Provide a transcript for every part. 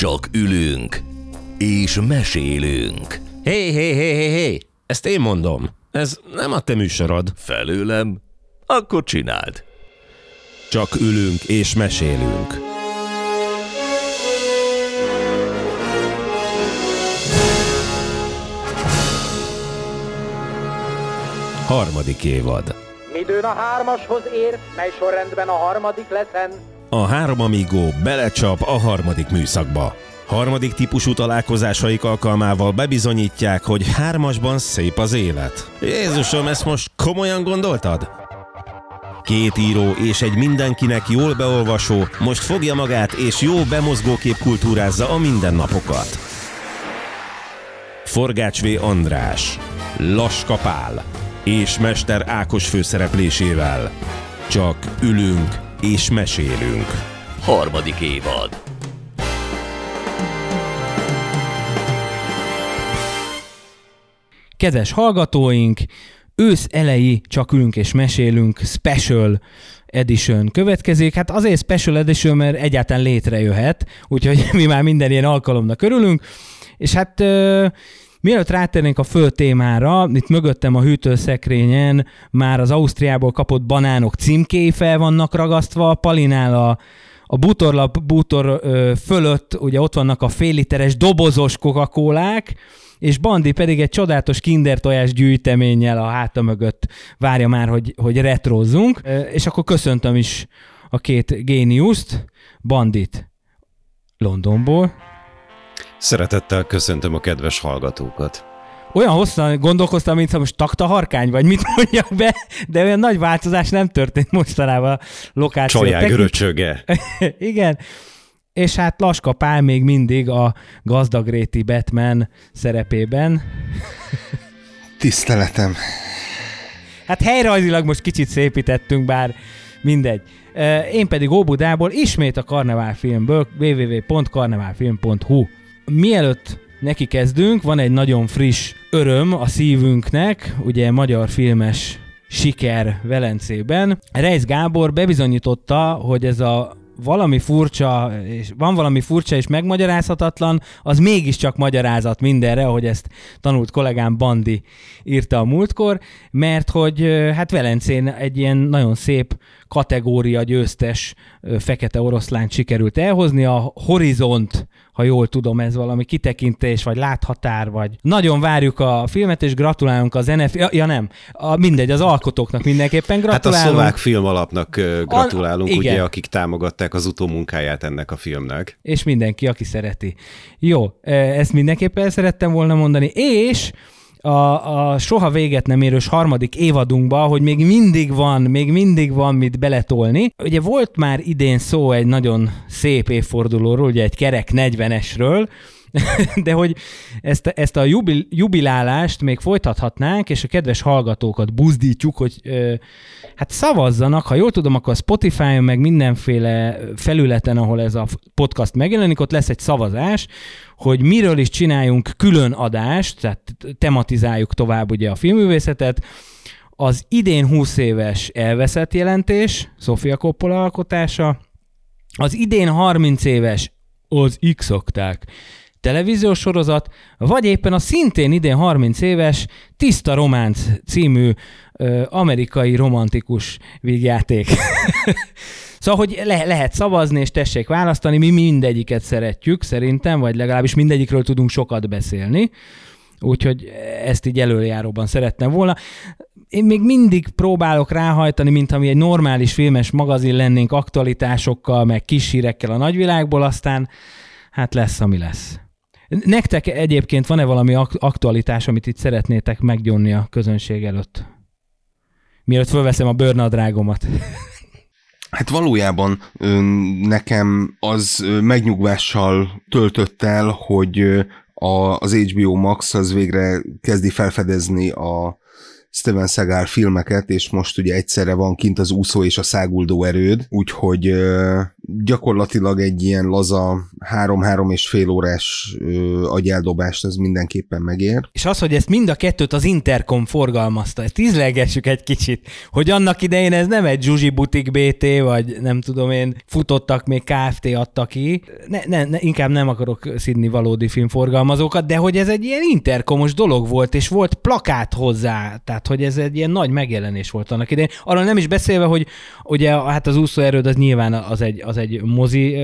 Csak ülünk és mesélünk. Hé, hé, hé, hé, hé, ezt én mondom. Ez nem a te műsorod. Felőlem? Akkor csináld. Csak ülünk és mesélünk. Harmadik évad. Midőn a hármashoz ér, mely sorrendben a harmadik leszen. A három amigó belecsap a harmadik műszakba. Harmadik típusú találkozásaik alkalmával bebizonyítják, hogy hármasban szép az élet. Jézusom, ezt most komolyan gondoltad? Két író és egy mindenkinek jól beolvasó most fogja magát és jó bemozgókép kultúrázza a mindennapokat. Forgács V. András, Laska Pál és Mester Ákos főszereplésével. Csak ülünk és mesélünk. Harmadik évad. Kedves hallgatóink, ősz elejé csak ülünk és mesélünk special edition következik. Hát azért special edition, mert egyáltalán létrejöhet, úgyhogy mi már minden ilyen alkalomnak örülünk. És hát Mielőtt rátérnénk a fő témára, itt mögöttem a hűtőszekrényen már az Ausztriából kapott banánok címkéi fel vannak ragasztva, Palinál a, a bútorlap bútor ö, fölött ugye ott vannak a fél literes dobozos coca és Bandi pedig egy csodálatos kinder tojás gyűjteménnyel a háta mögött várja már, hogy, hogy retrozzunk, és akkor köszöntöm is a két géniuszt, Bandit Londonból. Szeretettel köszöntöm a kedves hallgatókat. Olyan hosszan gondolkoztam, mintha most takta harkány, vagy mit mondjak be, de olyan nagy változás nem történt mostanában a lokáció. Csaják göröcsöge. Igen. És hát Laska Pál még mindig a gazdagréti Batman szerepében. Tiszteletem. Hát helyrajzilag most kicsit szépítettünk, bár mindegy. Én pedig Óbudából ismét a Karneválfilmből www.karneválfilm.hu Mielőtt neki kezdünk, van egy nagyon friss öröm a szívünknek, ugye magyar filmes siker Velencében. Reis Gábor bebizonyította, hogy ez a valami furcsa, és van valami furcsa és megmagyarázhatatlan, az mégiscsak magyarázat mindenre, ahogy ezt tanult kollégám Bandi írta a múltkor, mert hogy hát Velencén egy ilyen nagyon szép kategória győztes fekete oroszlánt sikerült elhozni, a Horizont ha jól tudom, ez valami kitekintés, vagy láthatár, vagy nagyon várjuk a filmet, és gratulálunk az NF... Ja, ja nem, a, mindegy, az alkotóknak mindenképpen gratulálunk. Hát a szlovák film alapnak gratulálunk, a, ugye, akik támogatták az utómunkáját ennek a filmnek. És mindenki, aki szereti. Jó, ezt mindenképpen szerettem volna mondani, és a, a soha véget nem érős harmadik évadunkba, hogy még mindig van, még mindig van mit beletolni. Ugye volt már idén szó egy nagyon szép évfordulóról, ugye egy kerek 40-esről, de hogy ezt, ezt a jubil, jubilálást még folytathatnánk, és a kedves hallgatókat buzdítjuk, hogy ö, hát szavazzanak, ha jól tudom, akkor a Spotify-on, meg mindenféle felületen, ahol ez a podcast megjelenik, ott lesz egy szavazás, hogy miről is csináljunk külön adást, tehát tematizáljuk tovább ugye a filmművészetet, az idén 20 éves elveszett jelentés, Sofia Coppola alkotása, az idén 30 éves az X-okták televíziós sorozat, vagy éppen a szintén idén 30 éves Tiszta Románc című ö, amerikai romantikus vígjáték. szóval, hogy le- lehet szavazni, és tessék választani, mi mindegyiket szeretjük szerintem, vagy legalábbis mindegyikről tudunk sokat beszélni. Úgyhogy ezt így előjáróban szerettem volna. Én még mindig próbálok ráhajtani, mint ami egy normális filmes magazin lennénk aktualitásokkal, meg kis hírekkel a nagyvilágból, aztán hát lesz, ami lesz. Nektek egyébként van-e valami aktualitás, amit itt szeretnétek meggyónni a közönség előtt? Mielőtt fölveszem a bőrnadrágomat. Hát valójában nekem az megnyugvással töltött el, hogy az HBO Max az végre kezdi felfedezni a Steven Seagal filmeket, és most ugye egyszerre van kint az úszó és a száguldó erőd, úgyhogy gyakorlatilag egy ilyen laza három-három és fél órás agyeldobást ez mindenképpen megér. És az, hogy ezt mind a kettőt az Intercom forgalmazta, ezt ízlelgessük egy kicsit, hogy annak idején ez nem egy Zsuzsi Butik BT, vagy nem tudom én, futottak még Kft. adta ki. Ne, ne, ne, inkább nem akarok szidni valódi filmforgalmazókat, de hogy ez egy ilyen interkomos dolog volt, és volt plakát hozzá, tehát hogy ez egy ilyen nagy megjelenés volt annak idején. Arra nem is beszélve, hogy ugye hát az úszóerőd az nyilván az egy, az egy mozi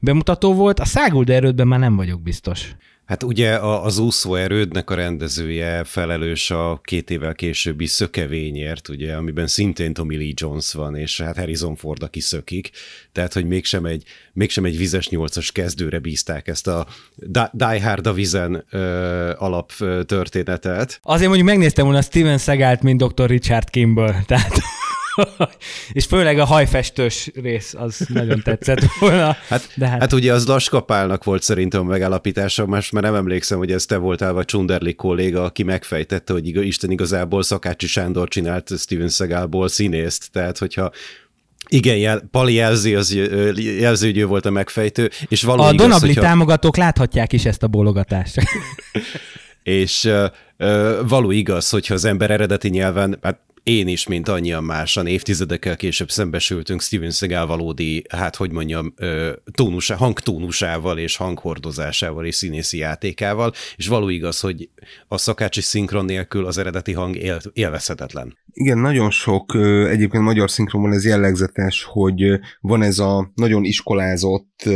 bemutató volt, a száguld erődben már nem vagyok biztos. Hát ugye az úszó erődnek a rendezője felelős a két évvel későbbi szökevényért, ugye, amiben szintén Tommy Lee Jones van, és hát Harrison Ford, aki szökik, tehát, hogy mégsem egy, mégsem egy vizes nyolcas kezdőre bízták ezt a Die Hard a vizen ö, alap történetet. Azért mondjuk megnéztem volna Steven Segált, mint Dr. Richard Kimball, tehát és főleg a hajfestős rész az nagyon tetszett volna. Hát, de hát... hát ugye az Laskapálnak volt szerintem a megállapítása, most már nem emlékszem, hogy ez te voltál, vagy Csunderli kolléga, aki megfejtette, hogy Isten igazából Szakácsi Sándor csinált Steven Seagalból színészt, tehát hogyha igen, jel, Pali jelzi, az jelzi, hogy ő volt a megfejtő. És való a igaz, Donabli hogyha... támogatók láthatják is ezt a bólogatást. és uh, való igaz, hogyha az ember eredeti nyelven, hát én is, mint annyian másan évtizedekkel később szembesültünk Steven Seagal valódi, hát hogy mondjam, tónusá, hangtónusával és hanghordozásával és színészi játékával, és való igaz, hogy a szakácsi szinkron nélkül az eredeti hang él, élvezhetetlen. Igen, nagyon sok, egyébként magyar szinkronban ez jellegzetes, hogy van ez a nagyon iskolázott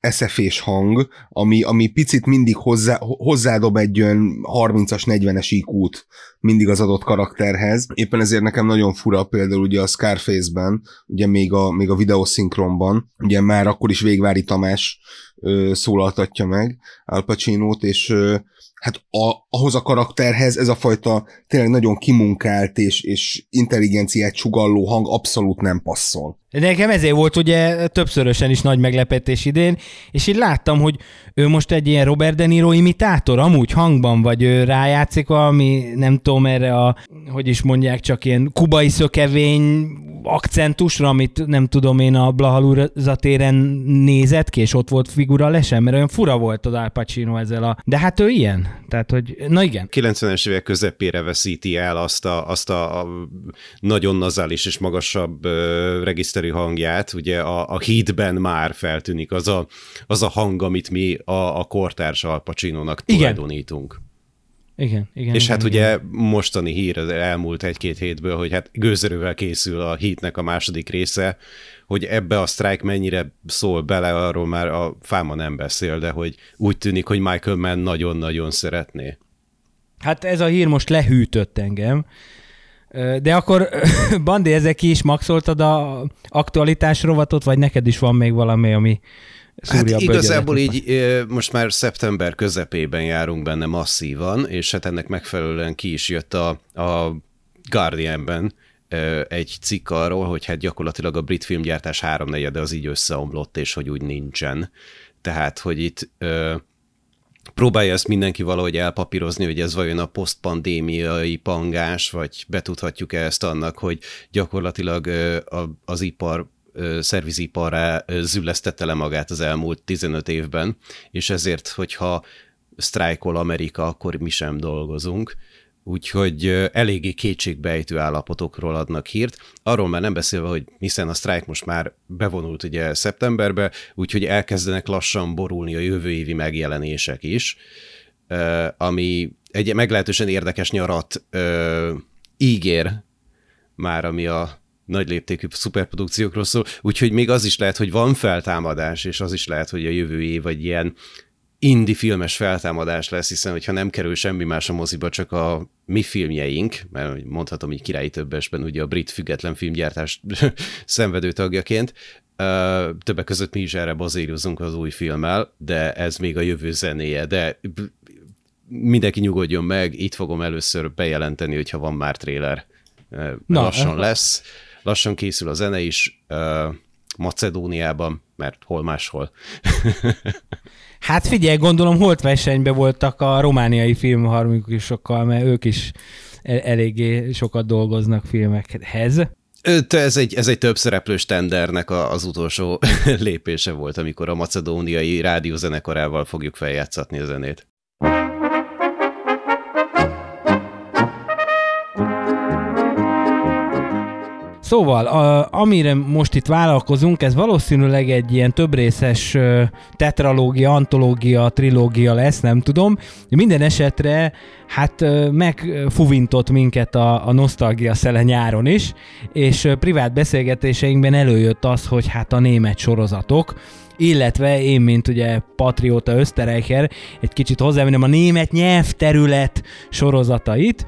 eszefés hang, ami, ami picit mindig hozzá, hozzádob egy olyan 30-as, 40-es IQ-t mindig az adott karakterhez. Éppen ezért nekem nagyon fura például ugye a Scarface-ben, ugye még a, még a videoszinkronban, ugye már akkor is Végvári Tamás ö, szólaltatja meg Al Pacino-t, és ö, hát a, ahhoz a karakterhez ez a fajta tényleg nagyon kimunkált és, és intelligenciát sugalló hang abszolút nem passzol. De nekem ezért volt ugye többszörösen is nagy meglepetés idén, és így láttam, hogy ő most egy ilyen Robert De Niro imitátor, amúgy hangban, vagy ő rájátszik valami, nem tudom erre a, hogy is mondják, csak ilyen kubai szökevény akcentusra, amit nem tudom én a Blahalúzatéren nézett ki, és ott volt figura lesen, mert olyan fura volt az Al Pacino ezzel a... De hát ő ilyen. Tehát, hogy na igen. 90-es évek közepére veszíti el azt a, azt a, nagyon nazális és magasabb uh, regiszterű hangját. Ugye a, a hídben már feltűnik az a, az a hang, amit mi a, a kortárs Al Pacino-nak tulajdonítunk. Igen, igen. És igen, hát igen. ugye mostani hír az elmúlt egy-két hétből, hogy hát gőzerővel készül a hítnek a második része, hogy ebbe a strike mennyire szól bele, arról már a fáma nem beszél, de hogy úgy tűnik, hogy Michael Mann nagyon-nagyon szeretné. Hát ez a hír most lehűtött engem, de akkor, Bandi, ezek ki is maxoltad a aktualitás rovatot, vagy neked is van még valami, ami Hát igazából így most már szeptember közepében járunk benne masszívan, és hát ennek megfelelően ki is jött a, a Guardianben egy cikk arról, hogy hát gyakorlatilag a brit filmgyártás háromnegyede az így összeomlott, és hogy úgy nincsen. Tehát, hogy itt próbálja ezt mindenki valahogy elpapírozni, hogy ez vajon a posztpandémiai pangás, vagy betudhatjuk-e ezt annak, hogy gyakorlatilag az ipar szerviziparra züllesztette le magát az elmúlt 15 évben, és ezért, hogyha sztrájkol Amerika, akkor mi sem dolgozunk. Úgyhogy eléggé kétségbejtő állapotokról adnak hírt. Arról már nem beszélve, hogy hiszen a sztrájk most már bevonult ugye szeptemberbe, úgyhogy elkezdenek lassan borulni a jövő évi megjelenések is, ami egy meglehetősen érdekes nyarat ígér már, ami a nagy léptékű szuperprodukciókról szól, úgyhogy még az is lehet, hogy van feltámadás, és az is lehet, hogy a jövő év vagy ilyen indi filmes feltámadás lesz, hiszen hogyha nem kerül semmi más a moziba, csak a mi filmjeink, mert mondhatom így királyi többesben ugye a brit független filmgyártás szenvedő tagjaként, többek között mi is erre bazírozunk az új filmmel, de ez még a jövő zenéje, de mindenki nyugodjon meg, itt fogom először bejelenteni, hogyha van már tréler. Na, lassan lesz lassan készül a zene is Macedóniában, mert hol máshol. hát figyelj, gondolom holt versenyben voltak a romániai filmharmonikusokkal, mert ők is el- eléggé sokat dolgoznak filmekhez. Ez egy, ez egy több szereplős tendernek az utolsó lépése volt, amikor a macedóniai rádiózenekarával fogjuk feljátszatni a zenét. Szóval, a, amire most itt vállalkozunk, ez valószínűleg egy ilyen többrészes tetralógia, antológia, trilógia lesz, nem tudom. Minden esetre hát megfuvintott minket a, a nosztalgia szele nyáron is, és privát beszélgetéseinkben előjött az, hogy hát a német sorozatok, illetve én, mint ugye patrióta Österreicher, egy kicsit hozzávennem a német nyelvterület sorozatait,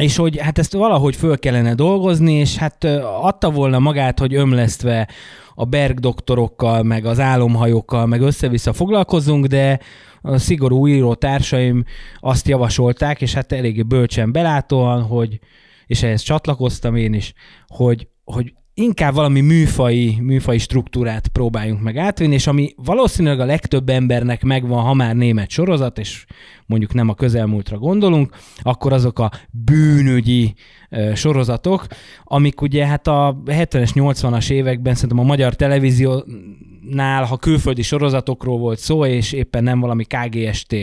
és hogy hát ezt valahogy föl kellene dolgozni, és hát adta volna magát, hogy ömlesztve a Berg doktorokkal, meg az álomhajókkal, meg össze-vissza foglalkozunk, de a szigorú író társaim azt javasolták, és hát eléggé bölcsen belátóan, hogy, és ehhez csatlakoztam én is, hogy, hogy inkább valami műfai, műfai struktúrát próbáljunk meg átvinni, és ami valószínűleg a legtöbb embernek megvan, ha már német sorozat, és mondjuk nem a közelmúltra gondolunk, akkor azok a bűnügyi ö, sorozatok, amik ugye hát a 70-es, 80-as években szerintem a magyar televíziónál, ha külföldi sorozatokról volt szó, és éppen nem valami KGST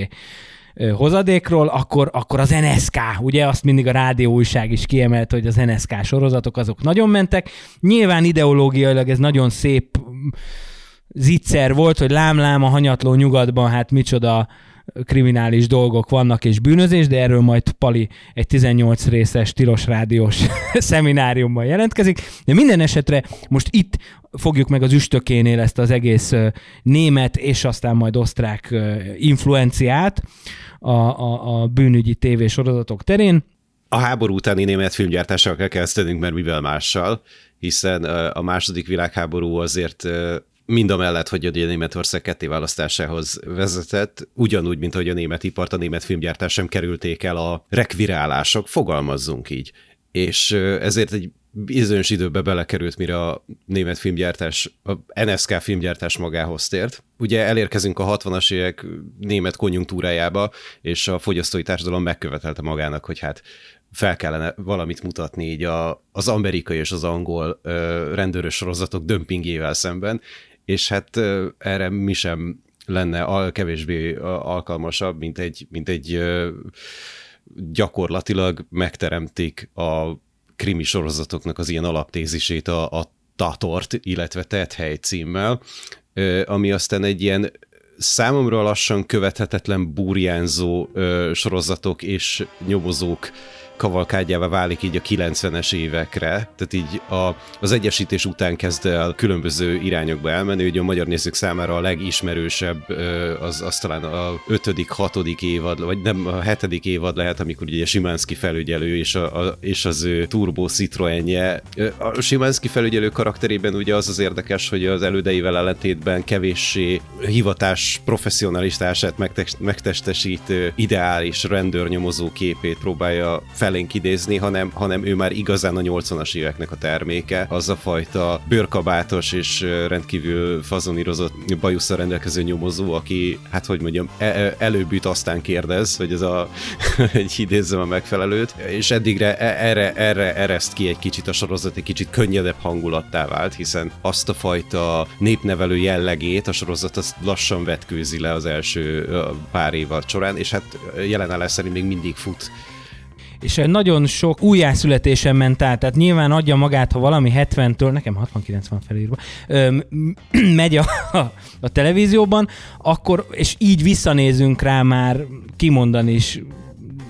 hozadékról, akkor, akkor az NSK, ugye azt mindig a rádió újság is kiemelt, hogy az NSK sorozatok azok nagyon mentek. Nyilván ideológiailag ez nagyon szép mm, zicser volt, hogy lámlám a hanyatló nyugatban, hát micsoda kriminális dolgok vannak és bűnözés, de erről majd Pali egy 18 részes tilos rádiós szemináriumban jelentkezik. De minden esetre most itt fogjuk meg az üstökénél ezt az egész német és aztán majd osztrák influenciát a, a, a bűnügyi tévésorozatok terén. A háború utáni német filmgyártással kell kezdenünk, mert mivel mással, hiszen a második világháború azért mind a mellett, hogy a Németország kettéválasztásához vezetett, ugyanúgy, mint hogy a német ipart, a német filmgyártás sem kerülték el a rekvirálások, fogalmazzunk így. És ezért egy bizonyos időbe belekerült, mire a német filmgyártás, a NSK filmgyártás magához tért. Ugye elérkezünk a 60-as évek német konjunktúrájába, és a fogyasztói társadalom megkövetelte magának, hogy hát fel kellene valamit mutatni így a, az amerikai és az angol ö, rendőrös sorozatok dömpingével szemben, és hát erre mi sem lenne al, kevésbé alkalmasabb, mint egy, mint egy gyakorlatilag megteremtik a krimi sorozatoknak az ilyen alaptézisét a, a Tatort, illetve Tethely címmel, ami aztán egy ilyen számomra lassan követhetetlen burjánzó sorozatok és nyomozók kavalkádjává válik így a 90-es évekre, tehát így a, az egyesítés után kezd el különböző irányokba elmenni, ugye a magyar nézők számára a legismerősebb az, az talán a 5 hatodik évad, vagy nem a hetedik évad lehet, amikor ugye Simánszki felügyelő és, a, a, és az ő turbo Citroenje. A Simánszki felügyelő karakterében ugye az az érdekes, hogy az elődeivel ellentétben kevéssé hivatás professzionalistását megtestesítő ideális rendőrnyomozó képét próbálja fel felénk idézni, hanem, hanem ő már igazán a 80-as éveknek a terméke. Az a fajta bőrkabátos és rendkívül fazonírozott bajusza rendelkező nyomozó, aki, hát hogy mondjam, e- előbbüt aztán kérdez, hogy ez a, egy idézzem a megfelelőt, és eddigre e- erre, erre ereszt ki egy kicsit a sorozat, egy kicsit könnyedebb hangulattá vált, hiszen azt a fajta népnevelő jellegét a sorozat azt lassan vetkőzi le az első pár évad során, és hát jelenállás szerint még mindig fut és nagyon sok újjászületésen ment át, tehát nyilván adja magát, ha valami 70-től, nekem 69 van felírva, ö, megy a, a televízióban, akkor, és így visszanézünk rá már kimondani is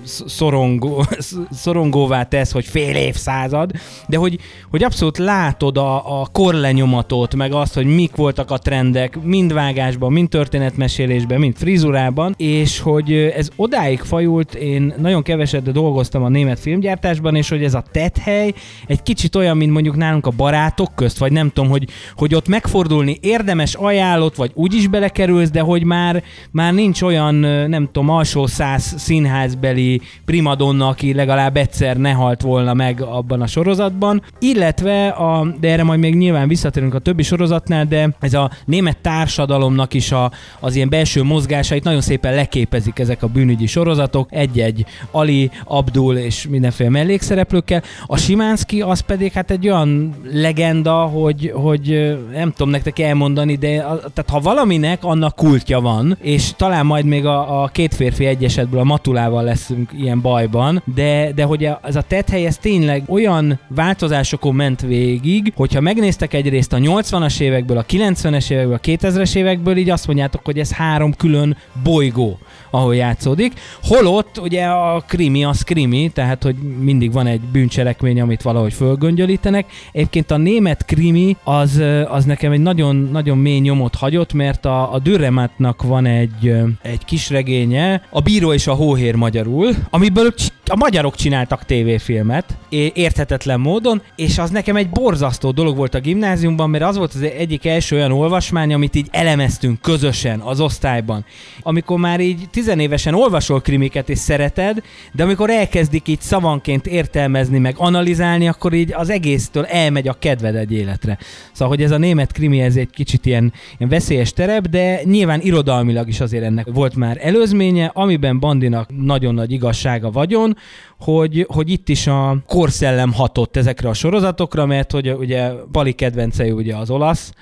szorongó, szorongóvá tesz, hogy fél évszázad, de hogy, hogy abszolút látod a, a korlenyomatot, meg azt, hogy mik voltak a trendek, mind vágásban, mind történetmesélésben, mind frizurában, és hogy ez odáig fajult, én nagyon keveset dolgoztam a német filmgyártásban, és hogy ez a tethely egy kicsit olyan, mint mondjuk nálunk a barátok közt, vagy nem tudom, hogy, hogy ott megfordulni érdemes, ajánlott, vagy úgy is belekerülsz, de hogy már, már nincs olyan, nem tudom, alsó száz színházbeli bűnügyi primadonna, aki legalább egyszer ne halt volna meg abban a sorozatban, illetve, a, de erre majd még nyilván visszatérünk a többi sorozatnál, de ez a német társadalomnak is a, az ilyen belső mozgásait nagyon szépen leképezik ezek a bűnügyi sorozatok, egy-egy Ali, Abdul és mindenféle mellékszereplőkkel. A Simánszki az pedig hát egy olyan legenda, hogy, hogy nem tudom nektek elmondani, de tehát ha valaminek annak kultja van, és talán majd még a, a két férfi egyesetből a Matulával leszünk ilyen bajban, de, de hogy ez a tethely ez tényleg olyan változásokon ment végig, hogyha megnéztek egyrészt a 80-as évekből, a 90-es évekből, a 2000-es évekből, így azt mondjátok, hogy ez három külön bolygó ahol játszódik. Holott ugye a krimi az krimi, tehát hogy mindig van egy bűncselekmény, amit valahogy fölgöngyölítenek. Egyébként a német krimi az, az nekem egy nagyon, nagyon mély nyomot hagyott, mert a, a Dürrematnak van egy, egy kis regénye, a Bíró és a Hóhér magyarul, amiből a magyarok csináltak tévéfilmet, érthetetlen módon, és az nekem egy borzasztó dolog volt a gimnáziumban, mert az volt az egyik első olyan olvasmány, amit így elemeztünk közösen az osztályban. Amikor már így tizenévesen olvasol krimiket és szereted, de amikor elkezdik így szavanként értelmezni, meg analizálni, akkor így az egésztől elmegy a kedved egy életre. Szóval, hogy ez a német krimi, ez egy kicsit ilyen, ilyen veszélyes terep, de nyilván irodalmilag is azért ennek volt már előzménye, amiben Bandinak nagyon nagy igazsága vagyon, hogy, hogy itt is a korszellem hatott ezekre a sorozatokra, mert hogy ugye Bali kedvencei ugye az olasz,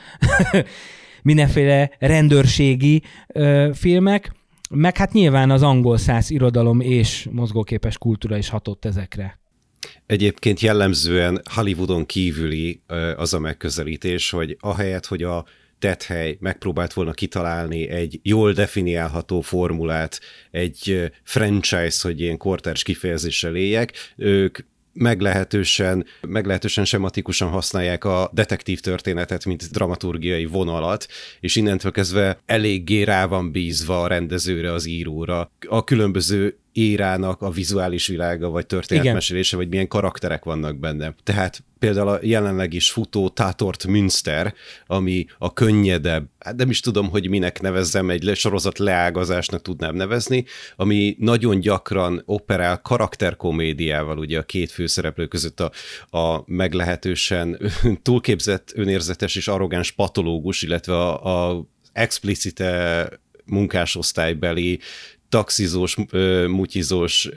mindenféle rendőrségi ö, filmek, meg hát nyilván az angol száz irodalom és mozgóképes kultúra is hatott ezekre. Egyébként jellemzően Hollywoodon kívüli az a megközelítés, hogy ahelyett, hogy a tethely megpróbált volna kitalálni egy jól definiálható formulát, egy franchise, hogy ilyen kortárs kifejezéssel éljek, ők meglehetősen, meglehetősen sematikusan használják a detektív történetet, mint dramaturgiai vonalat, és innentől kezdve eléggé rá van bízva a rendezőre, az íróra. A különböző érának a vizuális világa, vagy történetmesélése, vagy milyen karakterek vannak benne. Tehát például a jelenleg is futó Tátort Münster, ami a könnyedebb, hát nem is tudom, hogy minek nevezzem, egy sorozat leágazásnak tudnám nevezni, ami nagyon gyakran operál karakterkomédiával, ugye a két főszereplő között a, a meglehetősen túlképzett, önérzetes és arrogáns patológus, illetve a, a explicite munkásosztálybeli taxizós, mutyizós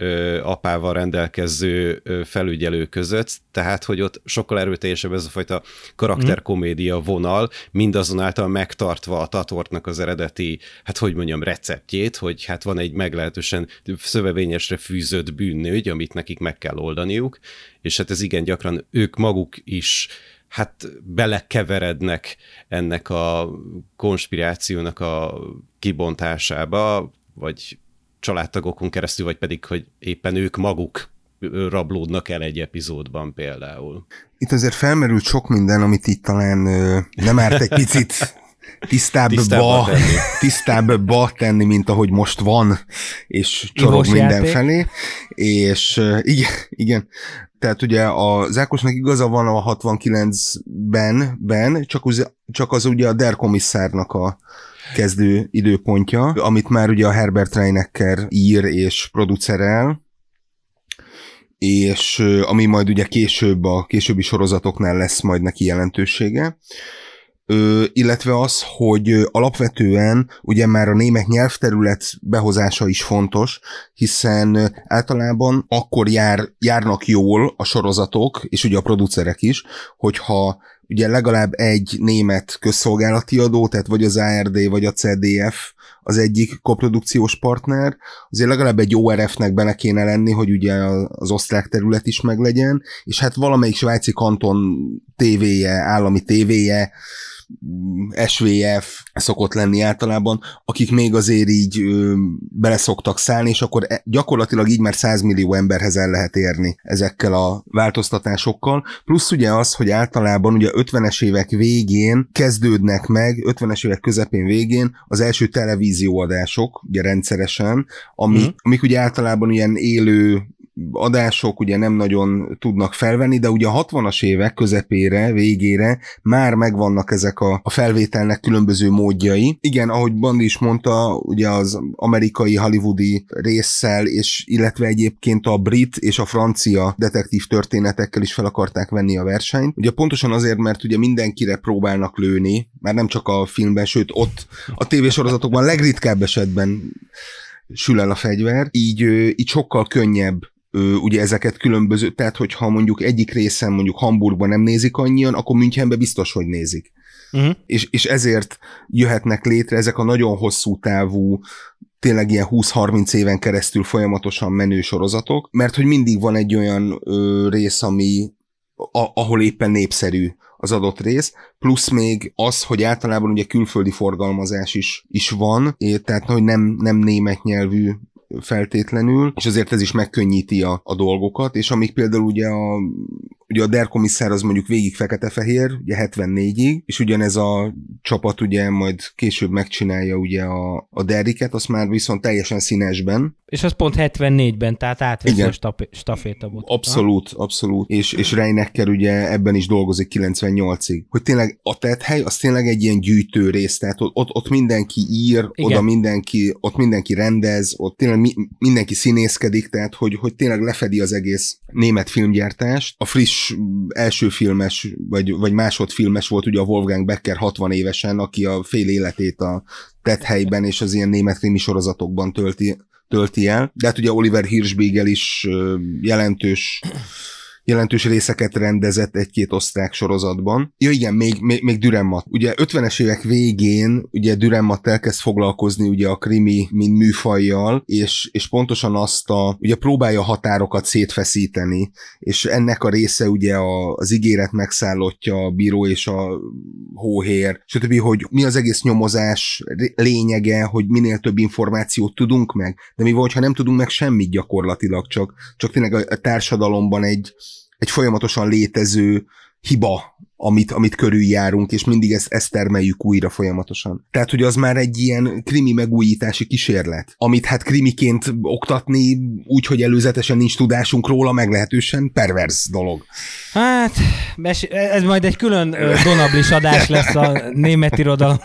apával rendelkező felügyelő között, tehát hogy ott sokkal erőteljesebb ez a fajta karakterkomédia vonal, mindazonáltal megtartva a Tatortnak az eredeti, hát hogy mondjam, receptjét, hogy hát van egy meglehetősen szövevényesre fűzött bűnnőgy, amit nekik meg kell oldaniuk, és hát ez igen gyakran ők maguk is hát belekeverednek ennek a konspirációnak a kibontásába, vagy családtagokon keresztül, vagy pedig, hogy éppen ők maguk rablódnak el egy epizódban például. Itt azért felmerült sok minden, amit itt talán ö, nem árt egy picit tisztábbba, tenni. tisztábbba tenni, mint ahogy most van, és csorog mindenfelé. És igen, igen, tehát ugye a Zákosnak igaza van a 69-ben, ben, csak, az, csak az ugye a Der Komisszárnak a kezdő időpontja, amit már ugye a Herbert Reinecker ír és producerel, és ami majd ugye később a későbbi sorozatoknál lesz majd neki jelentősége. Illetve az, hogy alapvetően ugye már a német nyelvterület behozása is fontos, hiszen általában akkor jár, járnak jól a sorozatok, és ugye a producerek is, hogyha ugye legalább egy német közszolgálati adó, tehát vagy az ARD, vagy a CDF az egyik koprodukciós partner, azért legalább egy ORF-nek benne kéne lenni, hogy ugye az osztrák terület is meglegyen, és hát valamelyik svájci kanton tévéje, állami tévéje, SVF szokott lenni általában, akik még azért így ö, bele szoktak szállni, és akkor e, gyakorlatilag így már 100 millió emberhez el lehet érni ezekkel a változtatásokkal. Plusz ugye az, hogy általában ugye 50-es évek végén kezdődnek meg, 50-es évek közepén végén az első televízióadások, ugye rendszeresen, ami, mm. amik ugye általában ilyen élő adások ugye nem nagyon tudnak felvenni, de ugye a 60-as évek közepére, végére már megvannak ezek a, a felvételnek különböző módjai. Igen, ahogy Bandi is mondta, ugye az amerikai hollywoodi résszel, és illetve egyébként a brit és a francia detektív történetekkel is fel akarták venni a versenyt. Ugye pontosan azért, mert ugye mindenkire próbálnak lőni, már nem csak a filmben, sőt ott a tévésorozatokban legritkább esetben sül el a fegyver, így, így sokkal könnyebb ugye ezeket különböző, tehát hogyha mondjuk egyik részen mondjuk Hamburgban nem nézik annyian, akkor Münchenben biztos, hogy nézik. Uh-huh. És, és ezért jöhetnek létre ezek a nagyon hosszú távú, tényleg ilyen 20-30 éven keresztül folyamatosan menő sorozatok, mert hogy mindig van egy olyan ö, rész, ami a, ahol éppen népszerű az adott rész, plusz még az, hogy általában ugye külföldi forgalmazás is, is van, tehát hogy nem, nem német nyelvű feltétlenül, és azért ez is megkönnyíti a, a dolgokat, és amik például ugye a, ugye a Der komisszár az mondjuk végig fekete-fehér, ugye 74-ig, és ugyanez a csapat ugye majd később megcsinálja ugye a, a Derriket, azt már viszont teljesen színesben. És az pont 74-ben, tehát átveszi a staf- stafétabot. Abszolút, ha? abszolút. És, és Reinecker ugye ebben is dolgozik 98-ig. Hogy tényleg a tethely az tényleg egy ilyen gyűjtő rész, tehát ott, ott, ott mindenki ír, Igen. oda mindenki, ott mindenki rendez, ott tényleg mi, mindenki színészkedik, tehát hogy, hogy tényleg lefedi az egész német filmgyártást. A friss első filmes, vagy, vagy másodfilmes volt ugye a Wolfgang Becker 60 évesen, aki a fél életét a tethelyben és az ilyen német krimi sorozatokban tölti, tölti el. De hát ugye Oliver Hirschbiegel is jelentős jelentős részeket rendezett egy-két osztrák sorozatban. Ja igen, még, még, még Dürrenmatt. Ugye 50-es évek végén ugye Dürrenmatt elkezd foglalkozni ugye a krimi, mint műfajjal, és, és pontosan azt a, ugye próbálja határokat szétfeszíteni, és ennek a része ugye a, az ígéret megszállottja, a bíró és a hóhér, stb., hogy mi az egész nyomozás lényege, hogy minél több információt tudunk meg, de mi van, ha nem tudunk meg semmit gyakorlatilag, csak, csak tényleg a, a társadalomban egy, egy folyamatosan létező hiba, amit, amit körüljárunk, és mindig ezt, ezt termeljük újra folyamatosan. Tehát, hogy az már egy ilyen krimi megújítási kísérlet, amit hát krimiként oktatni úgy, hogy előzetesen nincs tudásunk róla, meglehetősen pervers dolog. Hát, ez majd egy külön donablis adás lesz a német irodalom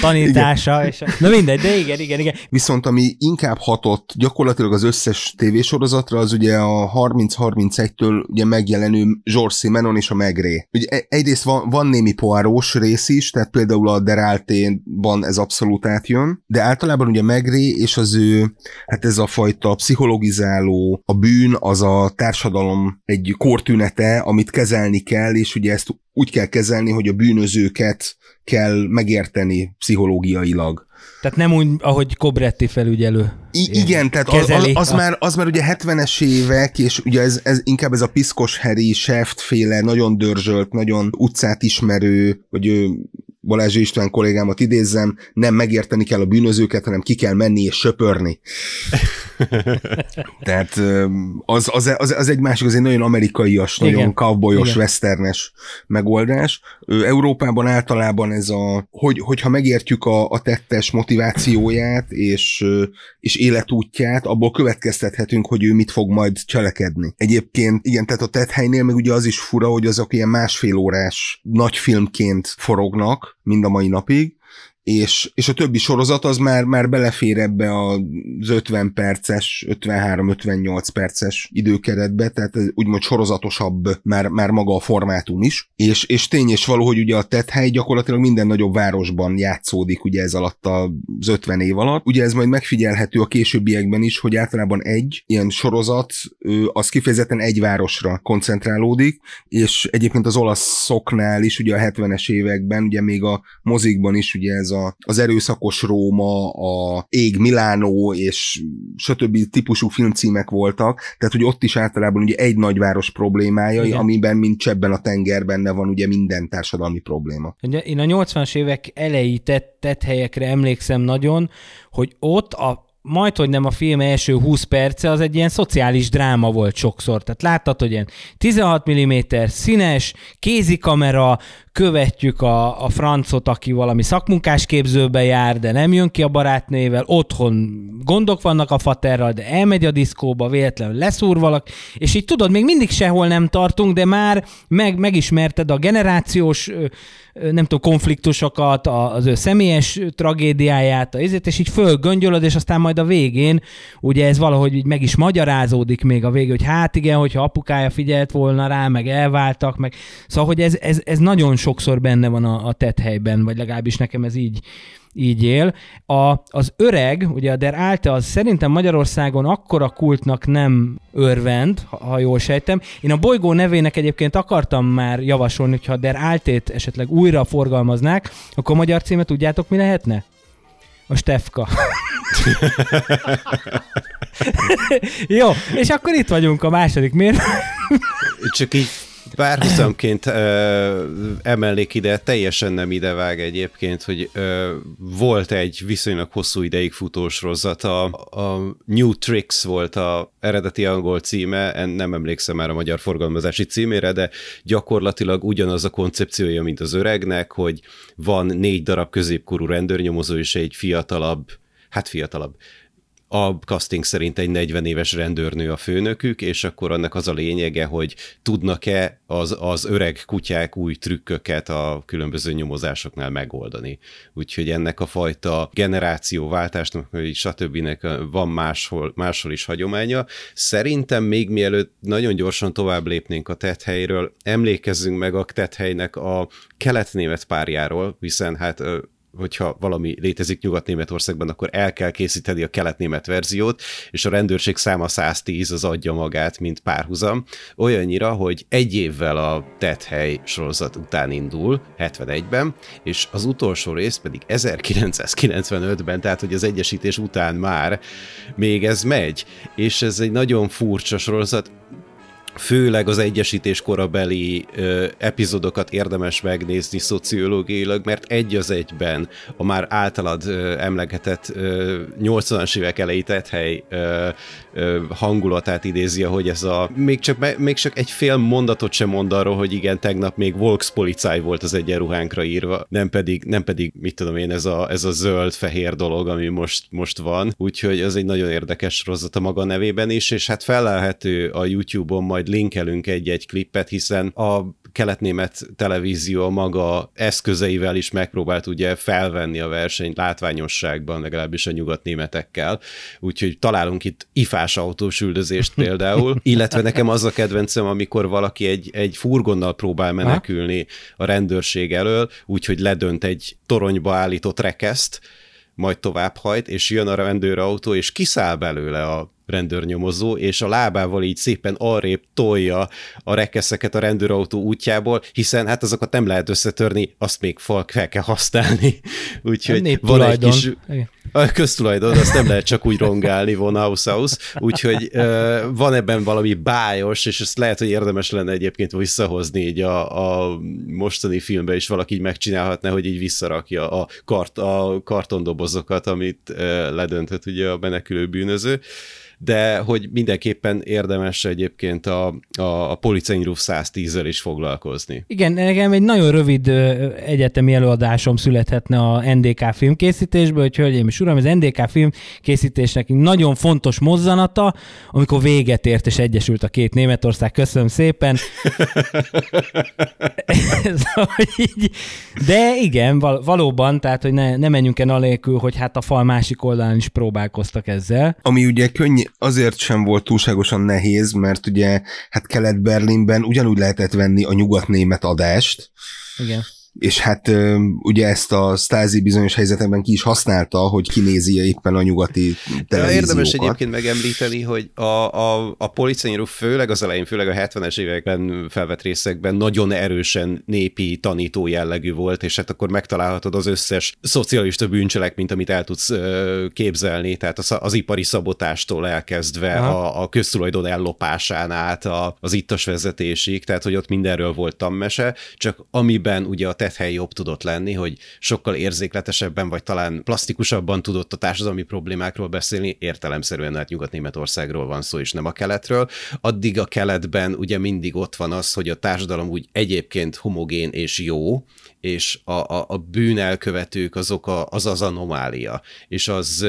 tanítása. És, na mindegy, de igen, igen, igen. Viszont ami inkább hatott gyakorlatilag az összes tévésorozatra, az ugye a 30-31-től ugye megjelenő George Simenon és a Megré. Ugye e- egyrészt van, van némi poárós rész is, tehát például a Deráltén-ban ez abszolút átjön, de általában ugye Megré és az ő, hát ez a fajta pszichologizáló, a bűn az a társadalom egy kortünete, amit kezelni kell, és ugye ezt úgy kell kezelni, hogy a bűnözőket kell megérteni pszichológiailag. Tehát nem úgy, ahogy Cobretti felügyelő. I- igen, tehát az, az, az, már, az már ugye 70-es évek, és ugye ez, ez inkább ez a piszkos Harry, Seft féle, nagyon dörzsölt, nagyon utcát ismerő, hogy Balázs István kollégámat idézzem, nem megérteni kell a bűnözőket, hanem ki kell menni és söpörni. Tehát az, az, az, az egy másik, az egy nagyon amerikaias, Igen. nagyon cowboyos, Igen. westernes megoldás. Európában általában ez a, hogy, hogyha megértjük a, a tettes motivációját és, és életútját, abból következtethetünk, hogy ő mit fog majd cselekedni. Egyébként, igen, tehát a tethelynél meg ugye az is fura, hogy azok ilyen másfél órás nagy filmként forognak, mind a mai napig, és, és a többi sorozat az már, már belefér ebbe az 50 perces, 53-58 perces időkeretbe, tehát ez úgymond sorozatosabb már, már maga a formátum is, és, és tény és való, hogy ugye a tethely gyakorlatilag minden nagyobb városban játszódik ugye ez alatt az 50 év alatt. Ugye ez majd megfigyelhető a későbbiekben is, hogy általában egy ilyen sorozat, az kifejezetten egy városra koncentrálódik, és egyébként az olaszoknál is ugye a 70-es években, ugye még a mozikban is ugye ez a a, az erőszakos Róma, a Ég Milánó és stb. típusú filmcímek voltak, tehát hogy ott is általában ugye egy nagyváros problémája, Igen. amiben mint csebben a tenger benne van ugye minden társadalmi probléma. Ugye én a 80-as évek elejé tett, tett helyekre emlékszem nagyon, hogy ott a majd, hogy nem a film első 20 perce, az egy ilyen szociális dráma volt sokszor. Tehát láttad, hogy ilyen 16 mm, színes, kézikamera, követjük a, a francot, aki valami szakmunkás képzőbe jár, de nem jön ki a barátnével, otthon gondok vannak a faterral, de elmegy a diszkóba, véletlenül leszúr valaki, és így tudod, még mindig sehol nem tartunk, de már meg, megismerted a generációs nem tudom, konfliktusokat, az ő személyes tragédiáját, a izét, és így fölgöngyölöd, és aztán majd a végén, ugye ez valahogy így meg is magyarázódik még a végén, hogy hát igen, hogyha apukája figyelt volna rá, meg elváltak, meg szóval, hogy ez, ez, ez nagyon sokszor benne van a, a tethelyben, vagy legalábbis nekem ez így, így él. A, az öreg, ugye a Der Alte, az szerintem Magyarországon akkora kultnak nem örvend, ha, ha jól sejtem. Én a bolygó nevének egyébként akartam már javasolni, hogyha a Der Altét esetleg újra forgalmaznák, akkor a magyar címet tudjátok mi lehetne? A Stefka. Jó, és akkor itt vagyunk a második miért? Csak így Párhuzamként emelnék ide, teljesen nem idevág egyébként, hogy ö, volt egy viszonylag hosszú ideig futós rozat, a, a New Tricks volt a eredeti angol címe, nem emlékszem már a magyar forgalmazási címére, de gyakorlatilag ugyanaz a koncepciója, mint az öregnek, hogy van négy darab középkorú rendőrnyomozó és egy fiatalabb, hát fiatalabb, a casting szerint egy 40 éves rendőrnő a főnökük, és akkor annak az a lényege, hogy tudnak-e az, az öreg kutyák új trükköket a különböző nyomozásoknál megoldani. Úgyhogy ennek a fajta generációváltásnak, stb. van máshol, máshol is hagyománya. Szerintem még mielőtt nagyon gyorsan tovább lépnénk a tethelyről, emlékezzünk meg a tethelynek a keletnémet párjáról, hiszen hát hogyha valami létezik Nyugat-Németországban, akkor el kell készíteni a kelet-német verziót, és a rendőrség száma 110 az adja magát, mint párhuzam. Olyannyira, hogy egy évvel a Tethely sorozat után indul, 71-ben, és az utolsó rész pedig 1995-ben, tehát hogy az egyesítés után már még ez megy, és ez egy nagyon furcsa sorozat, főleg az egyesítés korabeli ö, epizódokat érdemes megnézni szociológiailag, mert egy az egyben a már általad ö, emlegetett ö, 80-as évek elejé hely ö, ö, hangulatát idézi, hogy ez a még csak, még csak egy fél mondatot sem mond arról, hogy igen, tegnap még Volkspolizei volt az egyenruhánkra írva, nem pedig, nem pedig mit tudom én, ez a, ez a zöld-fehér dolog, ami most, most van. Úgyhogy ez egy nagyon érdekes sorozat a maga nevében is, és hát felelhető a YouTube-on majd linkelünk egy-egy klippet, hiszen a keletnémet televízió maga eszközeivel is megpróbált ugye felvenni a versenyt látványosságban, legalábbis a nyugatnémetekkel. Úgyhogy találunk itt ifás autós üldözést például, illetve nekem az a kedvencem, amikor valaki egy, egy furgonnal próbál menekülni a rendőrség elől, úgyhogy ledönt egy toronyba állított rekeszt, majd továbbhajt, és jön a rendőrautó, és kiszáll belőle a rendőrnyomozó, és a lábával így szépen arrébb tolja a rekeszeket a rendőrautó útjából, hiszen hát azokat nem lehet összetörni, azt még fel kell használni. Úgyhogy van egy kis... A köztulajdon, azt nem lehet csak úgy rongálni von Haushaus, úgyhogy uh, van ebben valami bájos, és ezt lehet, hogy érdemes lenne egyébként visszahozni így a, a mostani filmbe is valaki így megcsinálhatna, hogy így visszarakja a, kart, a kartondobozokat, amit uh, ledöntött ugye a menekülő bűnöző. Uh, de hogy mindenképpen érdemes egyébként a, a, a Policenyruff 110-zel is foglalkozni. Igen, nekem egy nagyon rövid egyetemi előadásom születhetne a NDK filmkészítésből, hogy hölgyeim és uram, az NDK filmkészítésnek nagyon fontos mozzanata, amikor véget ért és egyesült a két Németország. Köszönöm szépen. De igen, val- valóban, tehát, hogy ne, ne menjünk el anélkül, hogy hát a fal másik oldalán is próbálkoztak ezzel. Ami ugye könny- azért sem volt túlságosan nehéz, mert ugye hát Kelet-Berlinben ugyanúgy lehetett venni a nyugat-német adást, igen és hát ugye ezt a Stasi bizonyos helyzetekben ki is használta, hogy kinézi éppen a nyugati televíziókat. Érdemes egyébként megemlíteni, hogy a, a, a policenyíró főleg az elején, főleg a 70-es években felvett részekben nagyon erősen népi tanító jellegű volt, és hát akkor megtalálhatod az összes szocialista mint amit el tudsz képzelni, tehát az, az ipari szabotástól elkezdve a, a köztulajdon ellopásán át a, az ittas vezetésig, tehát hogy ott mindenről volt tanmese, csak amiben ugye a tethely jobb tudott lenni, hogy sokkal érzékletesebben, vagy talán plastikusabban tudott a társadalmi problémákról beszélni, értelemszerűen hát Nyugat-Németországról van szó, és nem a keletről. Addig a keletben ugye mindig ott van az, hogy a társadalom úgy egyébként homogén és jó, és a, a, a bűnelkövetők azok a, az az anomália, és az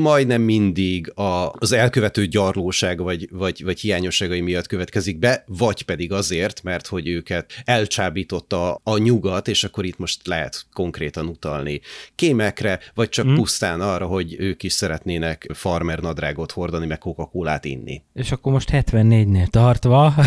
majdnem mindig a, az elkövető gyarlóság vagy, vagy, vagy hiányosságai miatt következik be, vagy pedig azért, mert hogy őket elcsábította a nyugat, és akkor itt most lehet konkrétan utalni kémekre, vagy csak mm. pusztán arra, hogy ők is szeretnének farmer nadrágot hordani, meg coca inni. És akkor most 74-nél tartva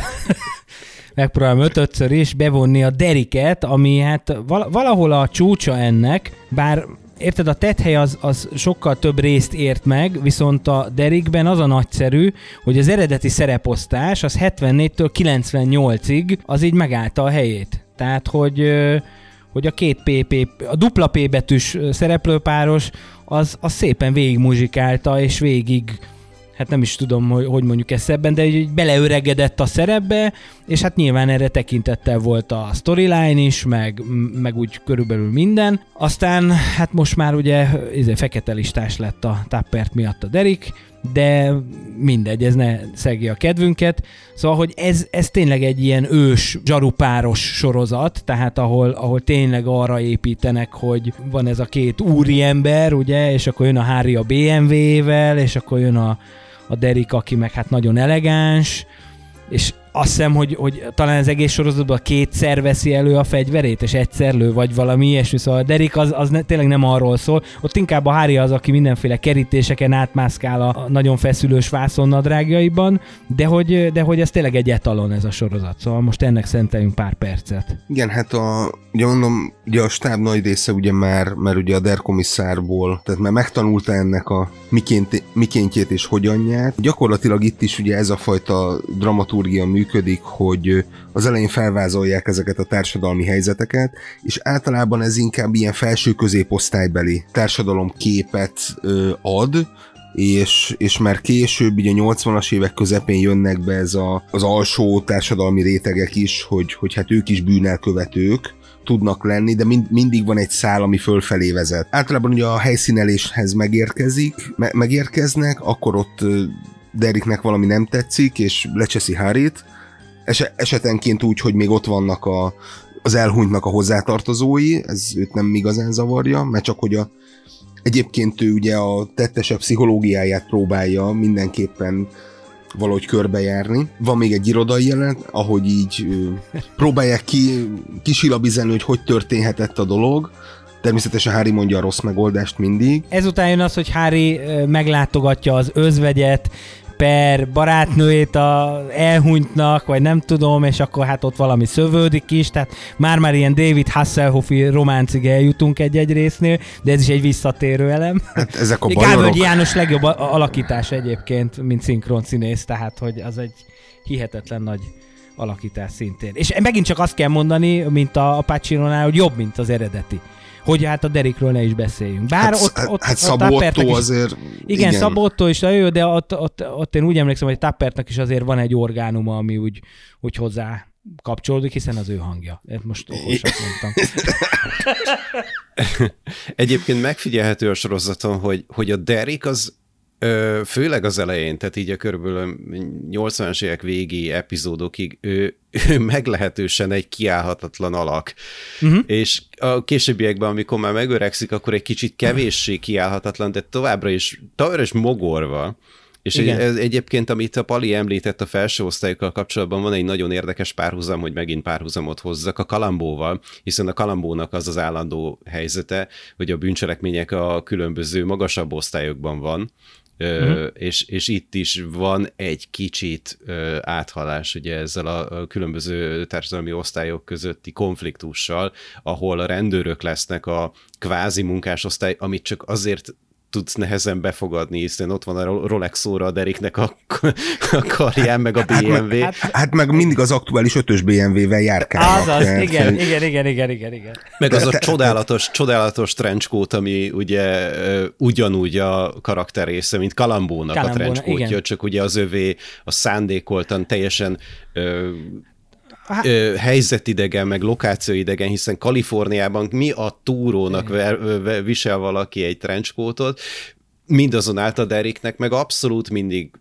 megpróbálom ötötször is bevonni a Deriket, ami hát valahol a csúcsa ennek, bár érted, a tethely az, az sokkal több részt ért meg, viszont a Derikben az a nagyszerű, hogy az eredeti szereposztás az 74-től 98-ig az így megállta a helyét. Tehát, hogy hogy a két PP, a dupla P betűs szereplőpáros az, az szépen végigmuzsikálta, és végig hát nem is tudom, hogy, hogy mondjuk ezt ebben, de így beleöregedett a szerepbe, és hát nyilván erre tekintettel volt a storyline is, meg, meg úgy körülbelül minden. Aztán hát most már ugye izé, fekete listás lett a Tappert miatt a Derek, de mindegy, ez ne szegje a kedvünket. Szóval, hogy ez, ez tényleg egy ilyen ős, zsarupáros sorozat, tehát ahol, ahol tényleg arra építenek, hogy van ez a két úriember, ugye, és akkor jön a Harry a BMW-vel, és akkor jön a, a Derek, aki meg hát nagyon elegáns, és azt hiszem, hogy, hogy talán az egész sorozatban kétszer veszi elő a fegyverét, és egyszer lő, vagy valami ilyesmi, szóval Derek az, az ne, tényleg nem arról szól. Ott inkább a Harry az, aki mindenféle kerítéseken átmászkál a, a nagyon feszülős vászonnadrágjaiban, de hogy, de hogy ez tényleg egy etalon ez a sorozat, szóval most ennek szenteljünk pár percet. Igen, hát a, ugye mondom, ugye a stáb nagy része ugye már, mert ugye a der komisszárból, tehát már megtanulta ennek a miként, mikéntjét és hogyanját. Gyakorlatilag itt is ugye ez a fajta dramaturgia mű működik, hogy az elején felvázolják ezeket a társadalmi helyzeteket, és általában ez inkább ilyen felső középosztálybeli társadalom képet ad, és, és már később, ugye 80-as évek közepén jönnek be ez a, az alsó társadalmi rétegek is, hogy, hogy hát ők is bűnelkövetők, tudnak lenni, de mind, mindig van egy szál, ami fölfelé vezet. Általában ugye a helyszíneléshez megérkezik, me, megérkeznek, akkor ott Deriknek valami nem tetszik, és lecseszi Harit, es- esetenként úgy, hogy még ott vannak a, az elhunytnak a hozzátartozói, ez őt nem igazán zavarja, mert csak hogy a, egyébként ő ugye a tettesebb pszichológiáját próbálja mindenképpen valahogy körbejárni. Van még egy irodai jelenet, ahogy így próbálják ki, kisilabizeni, hogy hogy történhetett a dolog, Természetesen Hári mondja a rossz megoldást mindig. Ezután jön az, hogy Hári meglátogatja az özvegyet, per barátnőjét a elhunytnak, vagy nem tudom, és akkor hát ott valami szövődik is, tehát már-már ilyen David Hasselhoffi románcig eljutunk egy-egy résznél, de ez is egy visszatérő elem. Hát ezek a bajorok. János legjobb alakítás egyébként, mint szinkron színész, tehát hogy az egy hihetetlen nagy alakítás szintén. És megint csak azt kell mondani, mint a Pacino-nál, hogy jobb, mint az eredeti hogy hát a Derikről ne is beszéljünk. Bár hát, ott, ott, hát Szabó Otto is, azért... Igen, igen. Szabó Otto is jó, de ott, ott, ott, én úgy emlékszem, hogy Tappertnek is azért van egy orgánuma, ami úgy, úgy hozzá kapcsolódik, hiszen az ő hangja. Ezt most okosat mondtam. Egyébként megfigyelhető a sorozaton, hogy, hogy a Derek az főleg az elején, tehát így a körülbelül 80-as évek végi epizódokig ő, ő meglehetősen egy kiállhatatlan alak. Uh-huh. És a későbbiekben, amikor már megöregszik, akkor egy kicsit kevéssé kiállhatatlan, de továbbra is, továbbra is mogorva. És egy, ez egyébként, amit a Pali említett a felső osztályokkal kapcsolatban, van egy nagyon érdekes párhuzam, hogy megint párhuzamot hozzak a kalambóval, hiszen a kalambónak az az állandó helyzete, hogy a bűncselekmények a különböző magasabb osztályokban van, uh-huh. és, és itt is van egy kicsit áthalás ugye ezzel a, különböző társadalmi osztályok közötti konfliktussal, ahol a rendőrök lesznek a kvázi munkásosztály, amit csak azért tudsz nehezen befogadni, hiszen ott van a Rolex óra a Deriknek a, a karján, meg a BMW. Hát meg, hát, hát meg mindig az aktuális ötös BMW-vel járkálnak. Az az, igen, igen, igen, igen, igen, igen. Meg az a csodálatos, csodálatos trenchcoat, ami ugye ugyanúgy a karakter része, mint Kalambónak Kalambóna, a trenchcoatja, csak ugye az övé a szándékoltan teljesen. Ö, helyzetidegen, meg lokációidegen, hiszen Kaliforniában mi a túrónak ver, ver, visel valaki egy trenchcoatot, mindazonáltal Deriknek meg abszolút mindig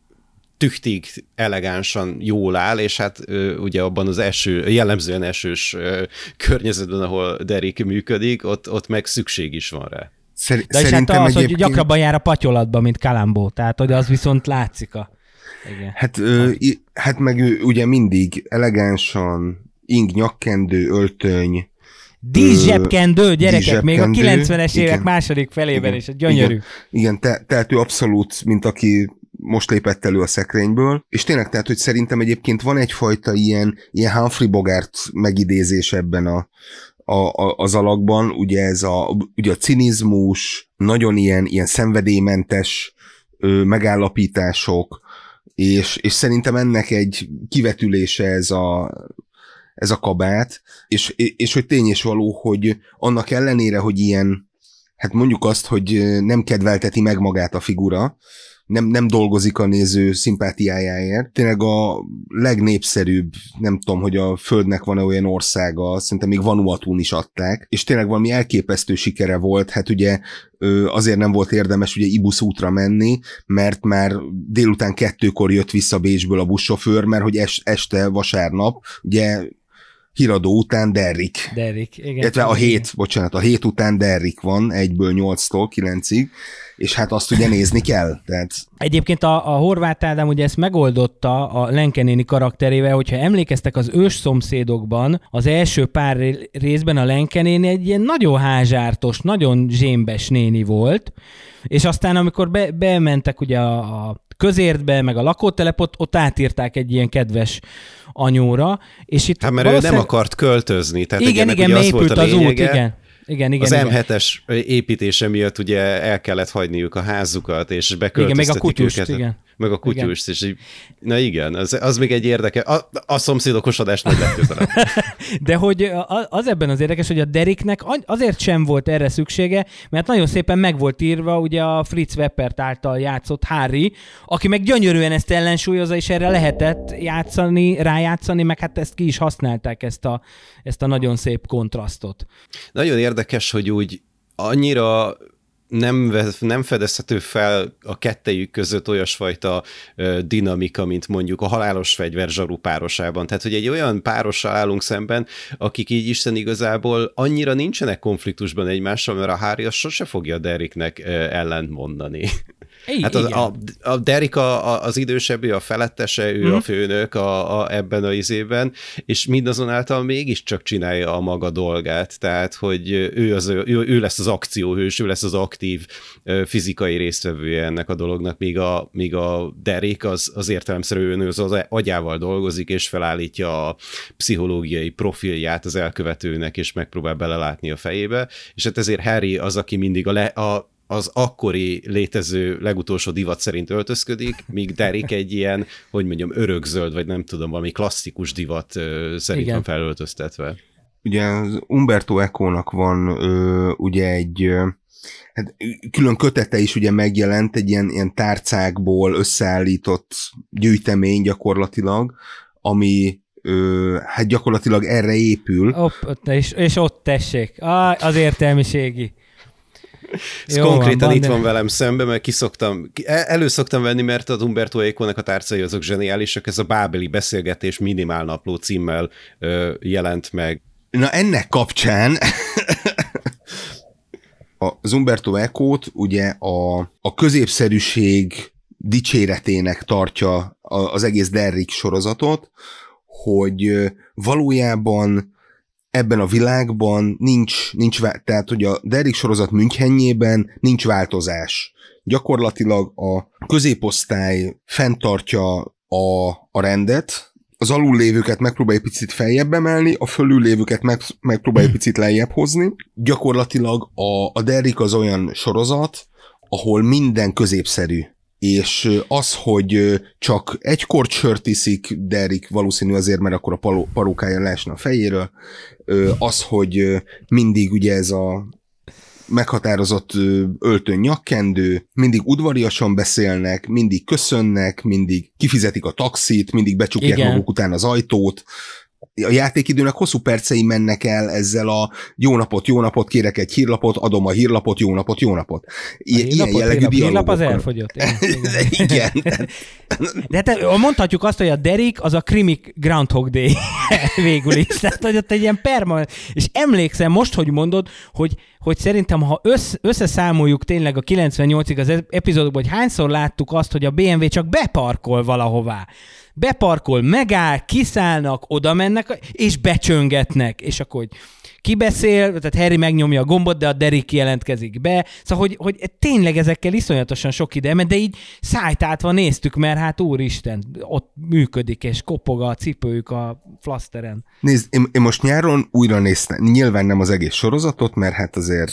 tüchtig, elegánsan jól áll, és hát ö, ugye abban az eső, jellemzően esős ö, környezetben, ahol Derik működik, ott, ott meg szükség is van rá. Szer- De és hát az, egyébként... hogy gyakrabban jár a patyolatba, mint Kalambó, tehát hogy az viszont látszik a... Igen. Hát, ö, hát. meg ő ugye mindig elegánsan, ing nyakkendő, öltöny, Díszsebkendő, gyerekek, díszsebkendő, még a 90-es igen, évek második felében igen, is, a gyönyörű. Igen, igen te, tehát ő abszolút, mint aki most lépett elő a szekrényből, és tényleg, tehát, hogy szerintem egyébként van egyfajta ilyen, ilyen Humphrey Bogart megidézés ebben a, a, a, az alakban, ugye ez a, ugye a cinizmus, nagyon ilyen, ilyen szenvedélymentes ö, megállapítások, és, és szerintem ennek egy kivetülése ez a, ez a kabát, és, és hogy tény és való, hogy annak ellenére, hogy ilyen, hát mondjuk azt, hogy nem kedvelteti meg magát a figura, nem, nem dolgozik a néző szimpátiájáért. Tényleg a legnépszerűbb, nem tudom, hogy a Földnek van-e olyan országa, szerintem még Vanuatun is adták, és tényleg valami elképesztő sikere volt, hát ugye azért nem volt érdemes ugye Ibusz útra menni, mert már délután kettőkor jött vissza Bécsből a buszsofőr, mert hogy este vasárnap, ugye híradó után Derrick. Derrick, igen. Illetve a hét, bocsánat, a hét után Derrick van, egyből nyolctól kilencig, és hát azt ugye nézni kell. Tehát... Egyébként a, a Horváth Ádám ugye ezt megoldotta a Lenkenéni karakterével, hogyha emlékeztek az ős szomszédokban, az első pár részben a Lenkenéni egy ilyen nagyon házsártos, nagyon zsémbes néni volt, és aztán amikor be, bementek ugye a, a közértbe, meg a lakótelepot, ott átírták egy ilyen kedves anyóra, és itt Hát mert valószínűleg... ő nem akart költözni. Tehát igen, igen, az volt a az út, igen. Igen, igen, az igen. M7-es építése miatt ugye el kellett hagyniuk a házukat, és beköltöztetik igen, meg a kutyust, őket. Igen. Meg a kutyust, igen. és így, na igen, az, az még egy érdeke. A, a szomszédokosodás nagy legközelebb. De hogy az ebben az érdekes, hogy a Deriknek azért sem volt erre szüksége, mert nagyon szépen meg volt írva ugye a Fritz Weppert által játszott Harry, aki meg gyönyörűen ezt ellensúlyozza, és erre lehetett játszani, rájátszani, meg hát ezt ki is használták, ezt a, ezt a nagyon szép kontrasztot. Nagyon érdekes, hogy úgy annyira nem, nem fedezhető fel a kettejük között olyasfajta dinamika, mint mondjuk a halálos fegyver zsaru párosában. Tehát, hogy egy olyan párossal állunk szemben, akik így Isten igazából annyira nincsenek konfliktusban egymással, mert a Harry sose fogja Derricknek ellent mondani. I- hát az, a, a Derek a, az idősebb, ő a felettese, ő mm. a mhm. főnök a, a, ebben a izében, és mindazonáltal mégiscsak csinálja a maga dolgát, tehát, hogy ő, az, ő, ő lesz az akcióhős, ő lesz az aktív fizikai résztvevője ennek a dolognak, míg a, míg a Derek az, az értelemszerűen ő az, az agyával dolgozik, és felállítja a pszichológiai profilját az elkövetőnek, és megpróbál belelátni a fejébe, és hát ezért Harry az, aki mindig a, le, a az akkori létező legutolsó divat szerint öltözködik, míg Derek egy ilyen, hogy mondjam, örökzöld, vagy nem tudom, valami klasszikus divat szerint Igen. van felöltöztetve. Ugye az Umberto Eco-nak van ö, ugye egy ö, hát külön kötete is ugye megjelent, egy ilyen, ilyen tárcákból összeállított gyűjtemény gyakorlatilag, ami ö, hát gyakorlatilag erre épül. Opp, és, és ott tessék, ah, az értelmiségi. Ez Jó konkrétan van, itt van velem szembe, mert kiszoktam, elő szoktam venni, mert az Umberto Eco-nek a tárcai azok zseniálisak, ez a Bábeli beszélgetés minimál napló címmel ö, jelent meg. Na ennek kapcsán az Umberto Eco-t ugye a, a középszerűség dicséretének tartja az egész Derrick sorozatot, hogy valójában ebben a világban nincs, nincs tehát hogy a Derrick sorozat Münchenjében nincs változás. Gyakorlatilag a középosztály fenntartja a, a rendet, az alul lévőket megpróbálja picit feljebb emelni, a fölül lévőket meg, megpróbálja picit lejjebb hozni. Gyakorlatilag a, a Derrick az olyan sorozat, ahol minden középszerű és az, hogy csak egy kort sört iszik Derek valószínű azért, mert akkor a parókája leesne a fejéről, az, hogy mindig ugye ez a meghatározott öltön nyakkendő, mindig udvariasan beszélnek, mindig köszönnek, mindig kifizetik a taxit, mindig becsukják Igen. maguk után az ajtót, a játékidőnek hosszú percei mennek el ezzel a jó napot, jó napot, kérek egy hírlapot, adom a hírlapot, jó napot, jó napot. I- ilyen hírlapot, jellegű hírlap, hírlap az elfogyott. Igen. De hát mondhatjuk azt, hogy a Derek az a krimi Groundhog Day végül is. Tehát, hogy ott egy ilyen permanent. És emlékszem most, hogy mondod, hogy, hogy szerintem, ha össz, összeszámoljuk tényleg a 98-ig az epizódokban, hogy hányszor láttuk azt, hogy a BMW csak beparkol valahová beparkol, megáll, kiszállnak, oda mennek, és becsöngetnek, és akkor hogy kibeszél, tehát Harry megnyomja a gombot, de a Derek jelentkezik be. Szóval, hogy, hogy tényleg ezekkel iszonyatosan sok ide de így szájtátva néztük, mert hát úristen, ott működik, és kopog a cipőjük a flaszteren. Nézd, én, én most nyáron újra néztem, nyilván nem az egész sorozatot, mert hát azért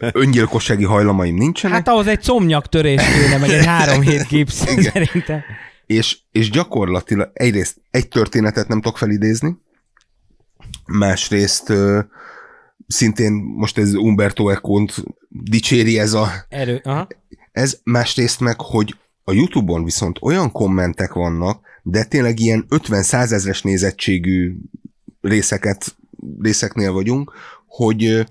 öngyilkossági hajlamaim nincsenek. Hát ahhoz egy comnyaktörés kéne, meg egy három hét gipsz, szerintem. És, és gyakorlatilag egyrészt egy történetet nem tudok felidézni, másrészt ö, szintén most ez Umberto Eco-t dicséri ez a... Erő, aha. Ez másrészt meg, hogy a Youtube-on viszont olyan kommentek vannak, de tényleg ilyen 50-100 ezres nézettségű részeket, részeknél vagyunk, hogy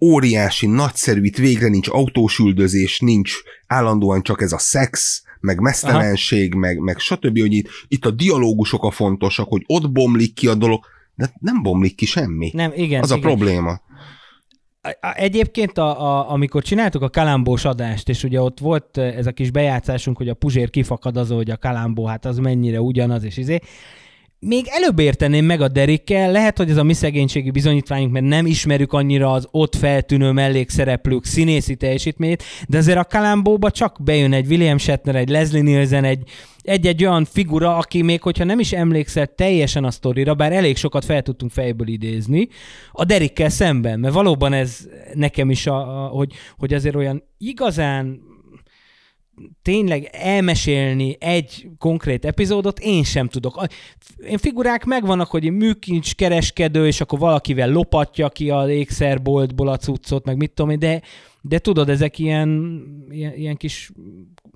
óriási, nagyszerű, itt végre nincs autós üldözés, nincs állandóan csak ez a szex, meg mesztelenség, meg, meg stb., hogy itt, itt a dialógusok a fontosak, hogy ott bomlik ki a dolog, de nem bomlik ki semmi. Nem, igen. Az igen. a probléma. Egyébként, a, a, amikor csináltuk a kalambós adást, és ugye ott volt ez a kis bejátszásunk, hogy a puzsér kifakad az, hogy a kalambó, hát az mennyire ugyanaz, és izé, még előbb érteném meg a Derikkel, lehet, hogy ez a mi szegénységi bizonyítványunk, mert nem ismerjük annyira az ott feltűnő mellékszereplők színészi teljesítményét, de azért a Kalambóba csak bejön egy William Shatner, egy Leslie Nielsen, egy, egy-egy olyan figura, aki még, hogyha nem is emlékszel teljesen a sztorira, bár elég sokat fel tudtunk fejből idézni, a Derikkel szemben, mert valóban ez nekem is, a, a, hogy, hogy azért olyan igazán tényleg elmesélni egy konkrét epizódot én sem tudok. Én figurák megvannak, hogy műkincs kereskedő, és akkor valakivel lopatja ki a ékszerboltból a cuccot, meg mit tudom én, de, de tudod, ezek ilyen, ilyen, ilyen kis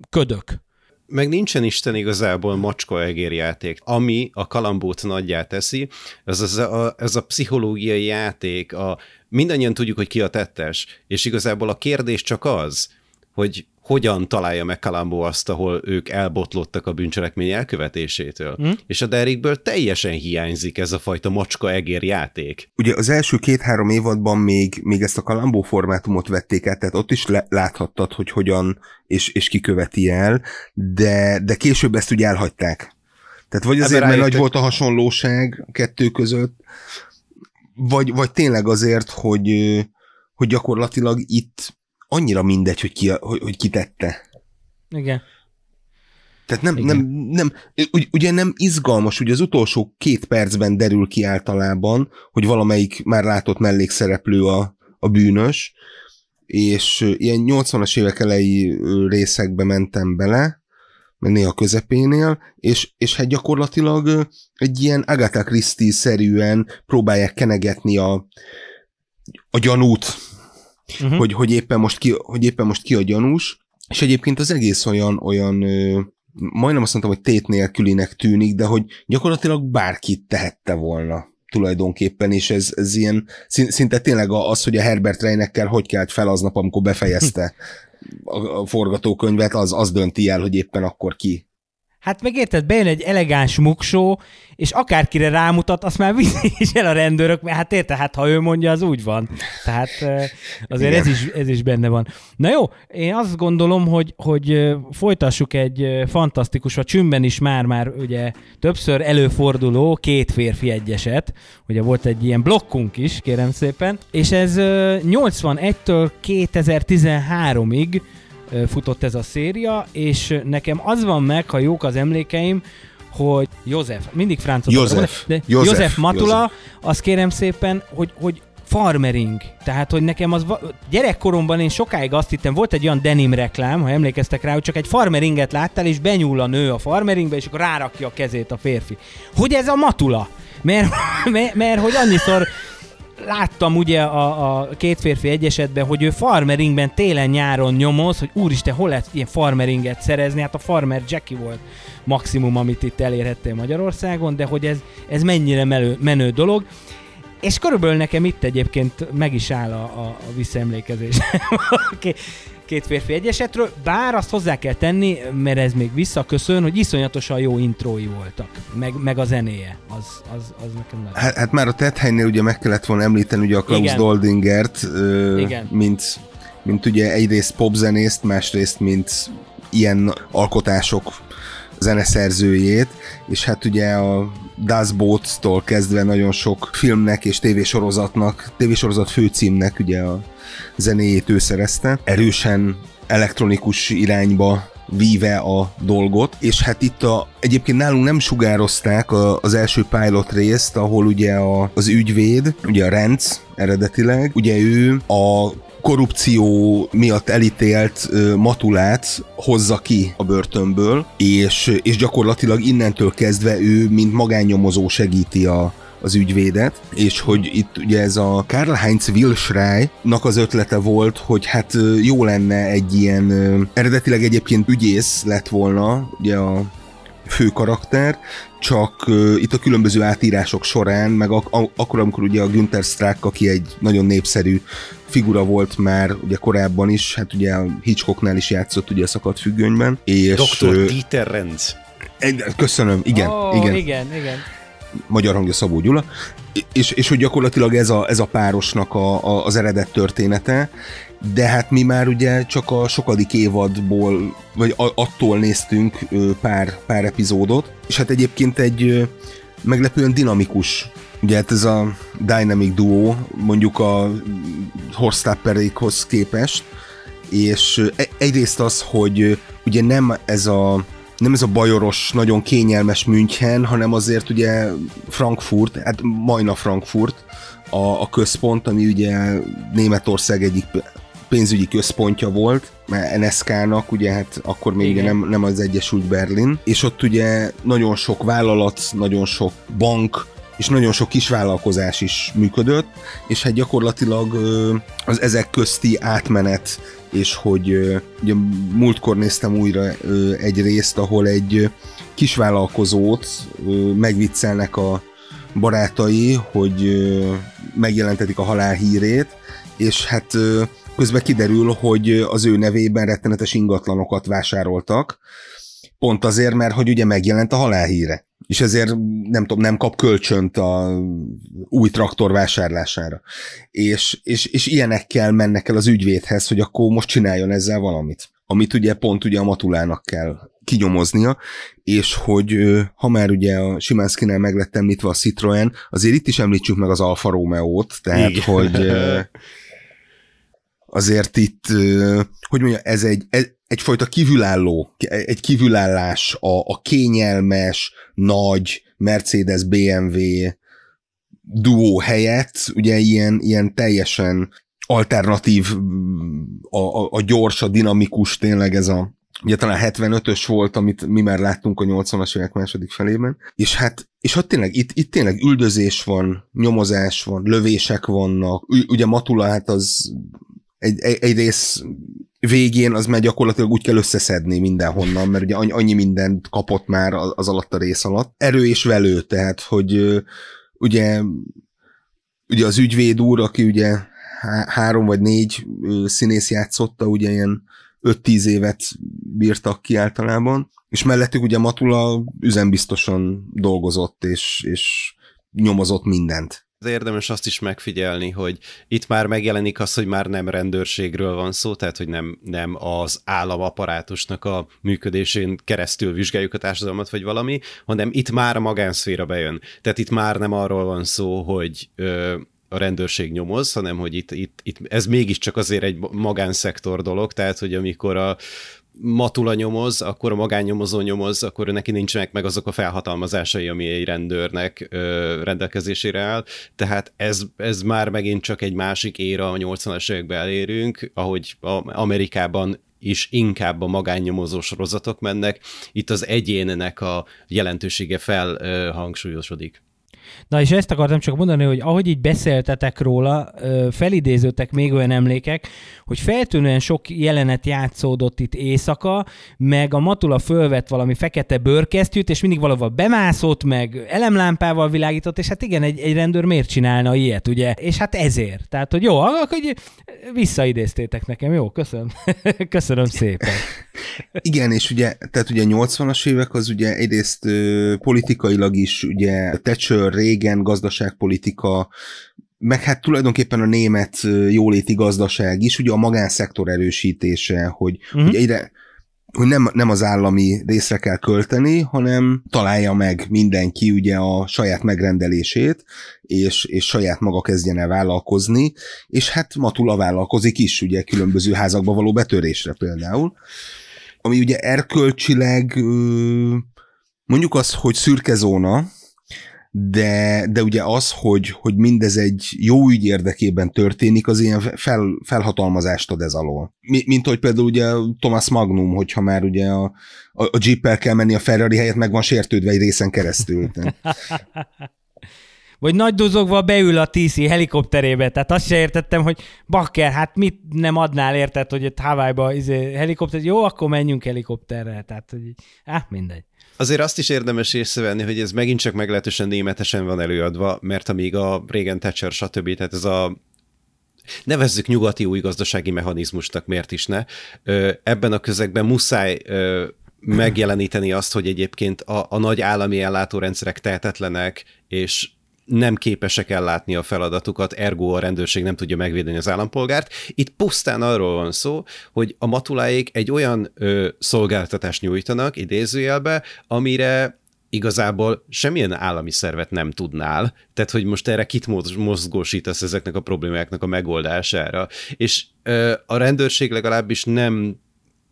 ködök. Meg nincsen Isten igazából macska egérjáték. Ami a kalambót nagyját teszi, ez, az a, ez a pszichológiai játék, a, mindannyian tudjuk, hogy ki a tettes, és igazából a kérdés csak az, hogy hogyan találja meg Kalambó azt, ahol ők elbotlottak a bűncselekmény elkövetésétől. Mm. És a Derrickből teljesen hiányzik ez a fajta macska-egér játék. Ugye az első két-három évadban még, még ezt a Kalambó formátumot vették át, tehát ott is le, láthattad, hogy hogyan és, és kiköveti el, de, de később ezt ugye elhagyták. Tehát vagy azért, mert nagy volt a hasonlóság a kettő között, vagy, vagy tényleg azért, hogy, hogy gyakorlatilag itt annyira mindegy, hogy ki, hogy, hogy ki tette. Igen. Tehát nem, Igen. nem, nem, ugye nem izgalmas, ugye az utolsó két percben derül ki általában, hogy valamelyik már látott mellékszereplő a, a bűnös, és ilyen 80-as évek elejé részekbe mentem bele, meg néha közepénél, és, és hát gyakorlatilag egy ilyen Agatha Christie-szerűen próbálják kenegetni a, a gyanút, uh-huh. hogy, hogy, éppen most ki, hogy éppen most ki a gyanús, és egyébként az egész olyan, olyan ö, majdnem azt mondtam, hogy tét nélkülinek tűnik, de hogy gyakorlatilag bárki tehette volna tulajdonképpen, és ez, ez ilyen szinte tényleg az, hogy a Herbert Reinekkel hogy kelt fel aznap, amikor befejezte a, a forgatókönyvet, az, az dönti el, hogy éppen akkor ki Hát megérted, bejön egy elegáns muksó, és akárkire rámutat, azt már viszik is el a rendőrök, mert hát érte, hát ha ő mondja, az úgy van. Tehát azért ez is, ez is benne van. Na jó, én azt gondolom, hogy, hogy folytassuk egy fantasztikus, a csümbben is már-már ugye többször előforduló két férfi egyeset. Ugye volt egy ilyen blokkunk is, kérem szépen, és ez 81-től 2013-ig futott ez a széria, és nekem az van meg, ha jók az emlékeim, hogy József, mindig francot József, de József, József Matula, József. azt kérem szépen, hogy, hogy farmering. Tehát, hogy nekem az gyerekkoromban én sokáig azt hittem, volt egy olyan denim reklám, ha emlékeztek rá, hogy csak egy farmeringet láttál, és benyúl a nő a farmeringbe, és akkor rárakja a kezét a férfi. Hogy ez a matula? Mert, mert, mert hogy annyiszor láttam ugye a, a két férfi egyesetben, hogy ő farmeringben télen-nyáron nyomoz, hogy úristen, hol lehet ilyen farmeringet szerezni, hát a farmer Jackie volt maximum, amit itt elérhettél Magyarországon, de hogy ez, ez mennyire menő, menő dolog. És körülbelül nekem itt egyébként meg is áll a, a, a visszaemlékezés két férfi egyesetről, bár azt hozzá kell tenni, mert ez még visszaköszön, hogy iszonyatosan jó intrói voltak, meg, meg a zenéje, az, az, az nekem nagyon. Hát, hát már a Tethelynél ugye meg kellett volna említeni ugye a Klaus Igen. Doldingert, ö, Igen. mint mint ugye egyrészt popzenészt, másrészt mint ilyen alkotások zeneszerzőjét, és hát ugye a Das Boot-tól kezdve nagyon sok filmnek és tévésorozatnak, tévésorozat főcímnek ugye a zenéjét ő szerezte. Erősen elektronikus irányba víve a dolgot, és hát itt a, egyébként nálunk nem sugározták a, az első pilot részt, ahol ugye a, az ügyvéd, ugye a Renz eredetileg, ugye ő a korrupció miatt elítélt Matulát hozza ki a börtönből, és, és gyakorlatilag innentől kezdve ő, mint magánnyomozó segíti a, az ügyvédet, és hogy itt ugye ez a Karl-Heinz Wilschrei-nak az ötlete volt, hogy hát jó lenne egy ilyen, eredetileg egyébként ügyész lett volna, ugye a fő karakter, csak uh, itt a különböző átírások során, meg ak- akkor, amikor ugye a Günther Strack, aki egy nagyon népszerű figura volt már ugye korábban is, hát ugye a Hitchcocknál is játszott ugye a szakadt függönyben. És, Dr. Dieter Renz. Köszönöm, igen, oh, igen. igen, igen magyar hangja Szabó Gyula, és, és hogy gyakorlatilag ez a, ez a párosnak a, a, az eredet története, de hát mi már ugye csak a sokadik évadból, vagy attól néztünk pár, pár epizódot, és hát egyébként egy meglepően dinamikus Ugye hát ez a Dynamic Duo mondjuk a Horstapperékhoz képest, és e, egyrészt az, hogy ugye nem ez a nem ez a bajoros, nagyon kényelmes München, hanem azért ugye Frankfurt, hát majdna Frankfurt a, a központ, ami ugye Németország egyik pénzügyi központja volt, mert NSK-nak, ugye hát akkor még ugye nem, nem az Egyesült Berlin, és ott ugye nagyon sok vállalat, nagyon sok bank, és nagyon sok kisvállalkozás is működött, és hát gyakorlatilag az ezek közti átmenet, és hogy ugye múltkor néztem újra egy részt, ahol egy kisvállalkozót megviccelnek a barátai, hogy megjelentetik a halál hírét, és hát közben kiderül, hogy az ő nevében rettenetes ingatlanokat vásároltak, pont azért, mert hogy ugye megjelent a halálhíre és ezért nem tudom, nem kap kölcsönt a új traktor vásárlására. És, és, és ilyenekkel mennek el az ügyvédhez, hogy akkor most csináljon ezzel valamit. Amit ugye pont ugye a Matulának kell kinyomoznia, és hogy ha már ugye a Simánszkinál meg lett említve a Citroen, azért itt is említsük meg az Alfa Romeo-t, tehát Igen. hogy azért itt, hogy mondja, ez egy, egyfajta kívülálló, egy kívülállás a, a kényelmes, nagy Mercedes BMW duó helyett, ugye ilyen, ilyen teljesen alternatív, a, a, a gyors, a dinamikus, tényleg ez a ugye talán 75-ös volt, amit mi már láttunk a 80-as évek második felében, és hát, és hát tényleg itt, itt tényleg üldözés van, nyomozás van, lövések vannak, ugye Matula hát az egy, egy, rész végén az már gyakorlatilag úgy kell összeszedni mindenhonnan, mert ugye annyi mindent kapott már az alatt a rész alatt. Erő és velő, tehát, hogy ugye, ugye az ügyvéd úr, aki ugye három vagy négy színész játszotta, ugye ilyen 5-10 évet bírtak ki általában, és mellettük ugye Matula üzembiztosan dolgozott, és, és nyomozott mindent érdemes azt is megfigyelni, hogy itt már megjelenik az, hogy már nem rendőrségről van szó, tehát hogy nem, nem az államaparátusnak a működésén keresztül vizsgáljuk a társadalmat, vagy valami, hanem itt már a magánszféra bejön. Tehát itt már nem arról van szó, hogy ö, a rendőrség nyomoz, hanem hogy itt, itt, itt ez mégiscsak azért egy magánszektor dolog, tehát hogy amikor a matula nyomoz, akkor a magánnyomozó nyomoz, akkor neki nincsenek meg azok a felhatalmazásai, ami egy rendőrnek ö, rendelkezésére áll. Tehát ez, ez már megint csak egy másik éra, a 80-as években elérünk, ahogy a, Amerikában is inkább a magánnyomozó sorozatok mennek. Itt az egyénnek a jelentősége felhangsúlyosodik. Na és ezt akartam csak mondani, hogy ahogy így beszéltetek róla, felidézőtek még olyan emlékek, hogy feltűnően sok jelenet játszódott itt éjszaka, meg a Matula fölvett valami fekete bőrkesztyűt, és mindig valahol bemászott, meg elemlámpával világított, és hát igen, egy, egy rendőr miért csinálna ilyet, ugye? És hát ezért. Tehát, hogy jó, akkor visszaidéztétek nekem, jó, köszönöm. köszönöm szépen. Igen, és ugye, tehát ugye 80-as évek az ugye egyrészt ö, politikailag is ugye Thatcher, Reagan, gazdaságpolitika, meg hát tulajdonképpen a német jóléti gazdaság is, ugye a magánszektor erősítése, hogy, uh-huh. hogy egyre hogy nem, nem az állami részre kell költeni, hanem találja meg mindenki ugye a saját megrendelését, és, és saját maga kezdjen el vállalkozni, és hát Matula vállalkozik is, ugye különböző házakba való betörésre például, ami ugye erkölcsileg mondjuk az, hogy szürke zóna, de, de ugye az, hogy, hogy mindez egy jó ügy érdekében történik, az ilyen fel, felhatalmazást ad ez alól. Mint hogy például ugye Thomas Magnum, hogyha már ugye a, a, a Jeep-el kell menni a Ferrari helyett, meg van sértődve egy részen keresztül. Vagy nagy duzogva beül a TC helikopterébe, tehát azt se értettem, hogy bakker, hát mit nem adnál érted, hogy itt Hawaii-ba izé, helikopter, jó, akkor menjünk helikopterrel, tehát hogy, á, mindegy. Azért azt is érdemes észrevenni, hogy ez megint csak meglehetősen németesen van előadva, mert amíg a régen Thatcher, stb. Tehát ez a nevezzük nyugati új gazdasági mechanizmusnak, miért is ne. Ebben a közegben muszáj megjeleníteni azt, hogy egyébként a, a nagy állami ellátórendszerek tehetetlenek, és nem képesek ellátni a feladatukat, ergo a rendőrség nem tudja megvédeni az állampolgárt. Itt pusztán arról van szó, hogy a matuláik egy olyan ö, szolgáltatást nyújtanak, idézőjelbe, amire igazából semmilyen állami szervet nem tudnál, tehát hogy most erre kit mozgósítasz ezeknek a problémáknak a megoldására. És ö, a rendőrség legalábbis nem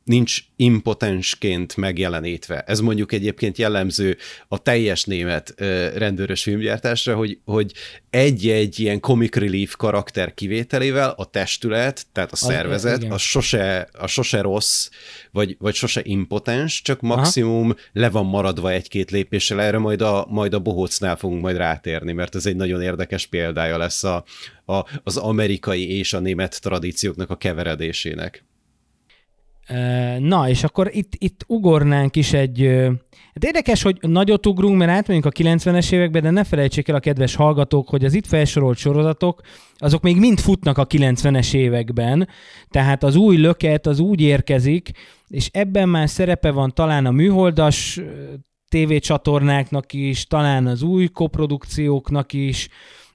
nincs impotensként megjelenítve. Ez mondjuk egyébként jellemző a teljes német rendőrös filmgyártásra, hogy, hogy egy-egy ilyen comic relief karakter kivételével a testület, tehát a szervezet, a, a, sose, a sose rossz, vagy, vagy sose impotens, csak maximum Aha. le van maradva egy-két lépéssel, erre majd a, majd a bohócnál fogunk majd rátérni, mert ez egy nagyon érdekes példája lesz a, a, az amerikai és a német tradícióknak a keveredésének. Na, és akkor itt, itt ugornánk is egy... Hát érdekes, hogy nagyot ugrunk, mert átmegyünk a 90-es évekbe, de ne felejtsék el a kedves hallgatók, hogy az itt felsorolt sorozatok, azok még mind futnak a 90-es években, tehát az új löket az úgy érkezik, és ebben már szerepe van talán a műholdas tévécsatornáknak is, talán az új koprodukcióknak is,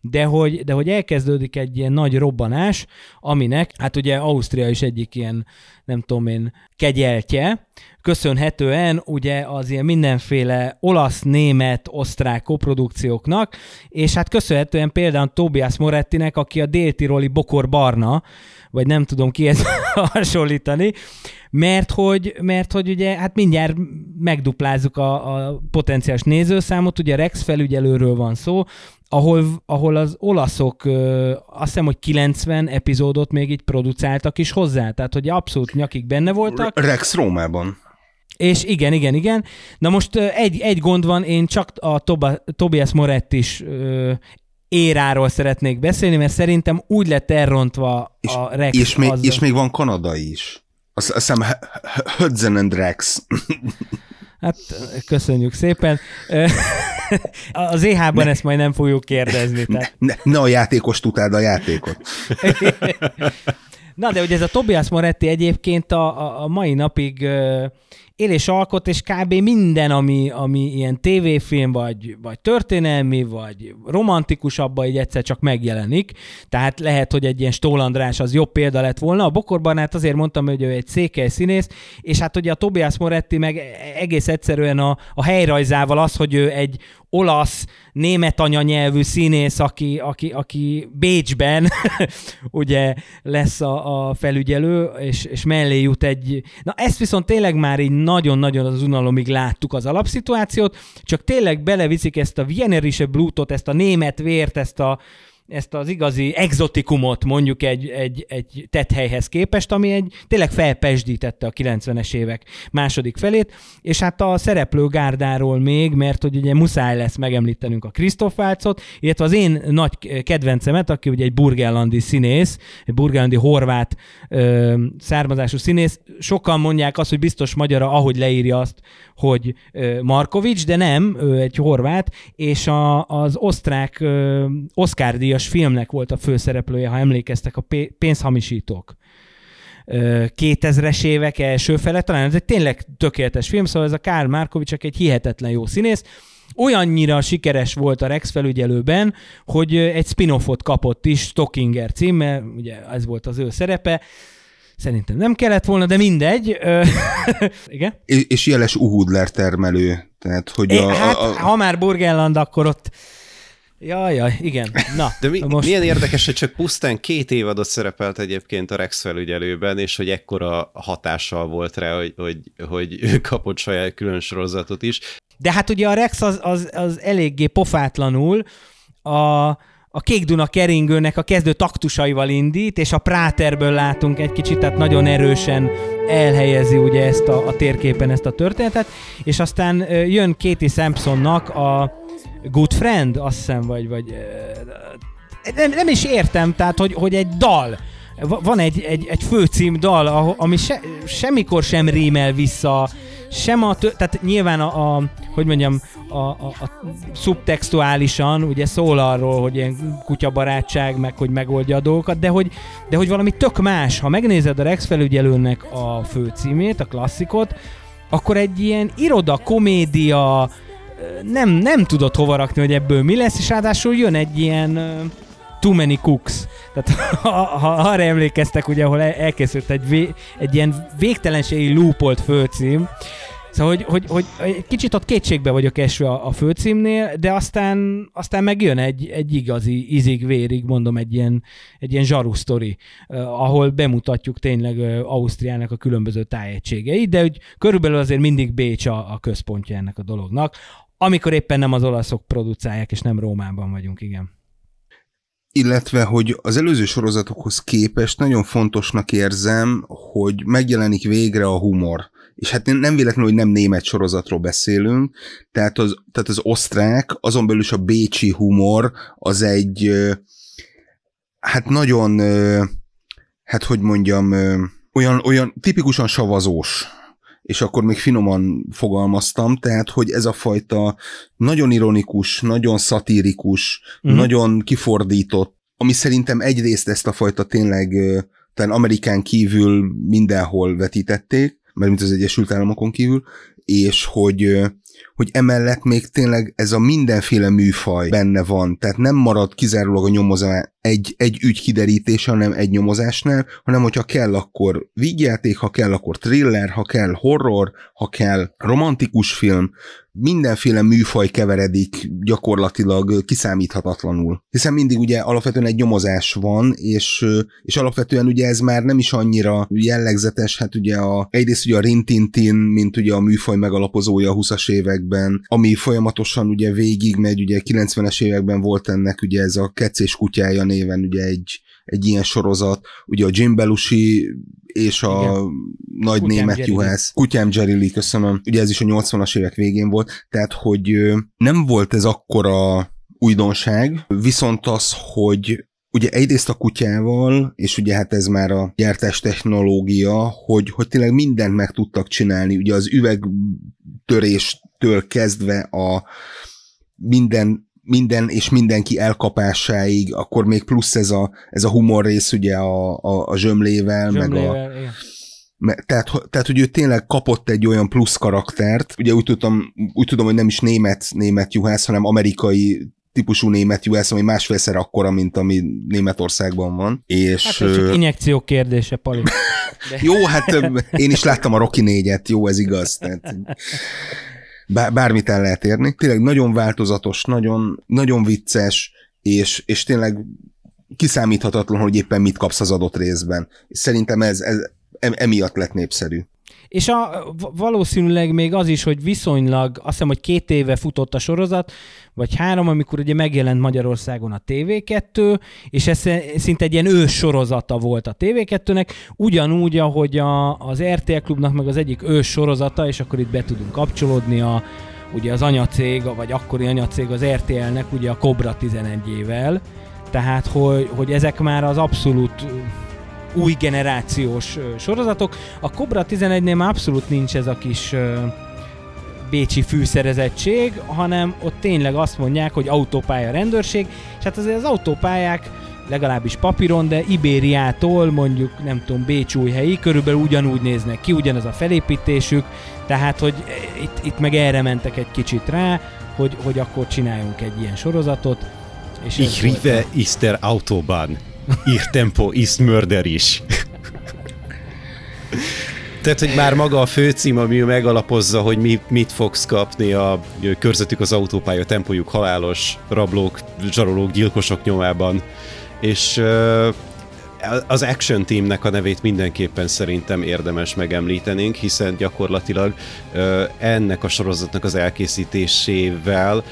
de hogy, de hogy elkezdődik egy ilyen nagy robbanás, aminek, hát ugye Ausztria is egyik ilyen, nem tudom én, kegyeltje, köszönhetően ugye az ilyen mindenféle olasz, német, osztrák koprodukcióknak, és hát köszönhetően például Tobias Morettinek, aki a déltiroli Bokor Barna, vagy nem tudom kihez hasonlítani, mert hogy, mert hogy ugye hát mindjárt megduplázzuk a, a potenciális nézőszámot, ugye Rex felügyelőről van szó, ahol, ahol az olaszok azt hiszem, hogy 90 epizódot még így producáltak is hozzá, tehát hogy abszolút nyakik benne voltak. Rex Rómában. És igen, igen, igen. Na most egy, egy gond van, én csak a Toba, Tobias Morettis éráról szeretnék beszélni, mert szerintem úgy lett elrontva és, a Rex. És még, és még van Kanada is. Azt hiszem Hudson and Rex. Hát köszönjük szépen. Az EH-ban ezt majd nem fogjuk kérdezni. Tehát. Ne, ne, ne a játékos tudáld a játékot. Na, de hogy ez a Tobias Moretti egyébként a, a mai napig él és alkot, és kb. minden, ami, ami ilyen tévéfilm, vagy, vagy történelmi, vagy romantikus, abban így egyszer csak megjelenik. Tehát lehet, hogy egy ilyen Stól András az jobb példa lett volna. A Bokorban hát azért mondtam, hogy ő egy székely színész, és hát ugye a Tobias Moretti meg egész egyszerűen a, a helyrajzával az, hogy ő egy olasz, német anyanyelvű színész, aki, aki, aki Bécsben ugye lesz a, a felügyelő, és, és mellé jut egy... Na ezt viszont tényleg már így nagyon-nagyon az unalomig láttuk az alapszituációt, csak tényleg beleviszik ezt a Wienerische Blutot, ezt a német vért, ezt a ezt az igazi exotikumot mondjuk egy, egy, egy tethelyhez képest, ami egy tényleg felpesdítette a 90-es évek második felét, és hát a szereplő gárdáról még, mert hogy ugye muszáj lesz megemlítenünk a Krisztof Válcot, illetve az én nagy kedvencemet, aki ugye egy burgellandi színész, egy burgellandi horvát ö, származású színész, sokan mondják azt, hogy biztos magyara, ahogy leírja azt, hogy ö, Markovics, de nem, ő egy horvát, és a, az osztrák ö, Oscar díjas filmnek volt a főszereplője, ha emlékeztek, a pénzhamisítók. 2000-es évek első fele, talán ez egy tényleg tökéletes film, szóval ez a Kár Márkovics egy hihetetlen jó színész, olyannyira sikeres volt a Rex felügyelőben, hogy egy spin-offot kapott is, Stockinger címmel, ugye ez volt az ő szerepe, Szerintem nem kellett volna, de mindegy. Igen? És, jeles Uhudler termelő. Tehát, hogy a, é, hát, a, a... ha már Burgenland, akkor ott Jaj, jaj, igen. Na, De mi, most... milyen érdekes, hogy csak pusztán két évadot szerepelt egyébként a Rex felügyelőben, és hogy ekkora hatással volt rá, hogy, hogy, hogy ő kapott saját külön sorozatot is. De hát ugye a Rex az, az, az eléggé pofátlanul a, a Kék Duna keringőnek a kezdő taktusaival indít, és a Práterből látunk egy kicsit, tehát nagyon erősen elhelyezi ugye ezt a, a térképen ezt a történetet, és aztán jön Katie Sampsonnak a Good Friend, azt hiszem, vagy, vagy nem, nem is értem, tehát, hogy, hogy egy dal, van egy, egy, egy főcím dal, ami se, semmikor sem rímel vissza, sem a, tehát nyilván a, a hogy mondjam, a, a, a szubtextuálisan ugye szól arról, hogy ilyen kutyabarátság, meg hogy megoldja a dolgokat, de hogy, de hogy valami tök más. Ha megnézed a Rex felügyelőnek a főcímét, a klasszikot, akkor egy ilyen iroda, komédia, nem, nem tudod hova rakni, hogy ebből mi lesz, és ráadásul jön egy ilyen Too Many Cooks. Tehát ha, ha arra emlékeztek, ugye, ahol elkészült egy, vé, egy ilyen végtelenségi loopolt főcím, Szóval, hogy, hogy, hogy egy kicsit ott kétségbe vagyok esve a, a főcímnél, de aztán, aztán megjön egy, egy igazi izig-vérig, mondom, egy ilyen, egy ilyen zsaru sztori, eh, ahol bemutatjuk tényleg eh, Ausztriának a különböző tájegységeit, de hogy körülbelül azért mindig Bécs a, a központja ennek a dolognak, amikor éppen nem az olaszok producálják, és nem Rómában vagyunk, igen. Illetve, hogy az előző sorozatokhoz képest nagyon fontosnak érzem, hogy megjelenik végre a humor. És hát nem véletlenül, hogy nem német sorozatról beszélünk, tehát az, tehát az osztrák, azon belül is a bécsi humor, az egy hát nagyon, hát hogy mondjam, olyan, olyan tipikusan savazós és akkor még finoman fogalmaztam, tehát, hogy ez a fajta nagyon ironikus, nagyon szatirikus, uh-huh. nagyon kifordított, ami szerintem egyrészt ezt a fajta tényleg talán Amerikán kívül mindenhol vetítették, mert mint az Egyesült Államokon kívül, és hogy hogy emellett még tényleg ez a mindenféle műfaj benne van, tehát nem marad kizárólag a nyomozás egy, egy ügy kiderítése, hanem egy nyomozásnál, hanem hogyha kell, akkor vígjáték, ha kell, akkor thriller, ha kell horror, ha kell romantikus film, mindenféle műfaj keveredik gyakorlatilag kiszámíthatatlanul. Hiszen mindig ugye alapvetően egy nyomozás van, és, és alapvetően ugye ez már nem is annyira jellegzetes, hát ugye a, egyrészt ugye a Rintintin, mint ugye a műfaj megalapozója a 20-as években, ami folyamatosan ugye végig megy, ugye 90-es években volt ennek ugye ez a kecés kutyája néven ugye egy, egy ilyen sorozat, ugye a Jim Belushi és a Igen. nagy Kutyám német Jerry. juhász. Kutyám Jerry Lee, köszönöm. Ugye ez is a 80-as évek végén volt, tehát hogy nem volt ez akkora újdonság, viszont az, hogy ugye egyrészt a kutyával, és ugye hát ez már a gyártás technológia, hogy, hogy tényleg mindent meg tudtak csinálni, ugye az üvegtöréstől kezdve a minden minden és mindenki elkapásáig, akkor még plusz ez a, ez a humor rész ugye a, a, a zsömlével, zsömlével meg a... Igen. Tehát, tehát, hogy ő tényleg kapott egy olyan plusz karaktert, ugye úgy tudom, úgy tudom hogy nem is német, német juhász, hanem amerikai típusú német juhász, ami másfélszer akkora, mint ami Németországban van. És, hát ez csak injekció kérdése, Pali. De... jó, hát én is láttam a Rocky négyet, jó, ez igaz. Tehát bármit el lehet érni. Tényleg nagyon változatos, nagyon, nagyon vicces, és, és tényleg kiszámíthatatlan, hogy éppen mit kapsz az adott részben. És szerintem ez, ez emiatt lett népszerű. És a, valószínűleg még az is, hogy viszonylag, azt hiszem, hogy két éve futott a sorozat, vagy három, amikor ugye megjelent Magyarországon a TV2, és ez szinte egy ilyen ős sorozata volt a TV2-nek, ugyanúgy, ahogy a, az RTL klubnak meg az egyik ős sorozata, és akkor itt be tudunk kapcsolódni a, ugye az anyacég, vagy akkori anyacég az RTL-nek ugye a Cobra 11-ével, tehát hogy, hogy ezek már az abszolút új generációs sorozatok. A Cobra 11-nél már abszolút nincs ez a kis bécsi fűszerezettség, hanem ott tényleg azt mondják, hogy autópálya rendőrség, és hát azért az autópályák legalábbis papíron, de Ibériától mondjuk nem tudom, Bécs helyi, körülbelül ugyanúgy néznek ki, ugyanaz a felépítésük, tehát hogy itt, itt meg erre mentek egy kicsit rá, hogy, hogy akkor csináljunk egy ilyen sorozatot. És ich rive ist der Autobahn. Ihr Tempo ist Mörder is. Tehát, hogy már maga a főcím, ami megalapozza, hogy mi, mit fogsz kapni a körzetük az autópálya, tempójuk halálos, rablók, zsarolók, gyilkosok nyomában. És az Action Teamnek a nevét mindenképpen szerintem érdemes megemlítenünk, hiszen gyakorlatilag ennek a sorozatnak az elkészítésével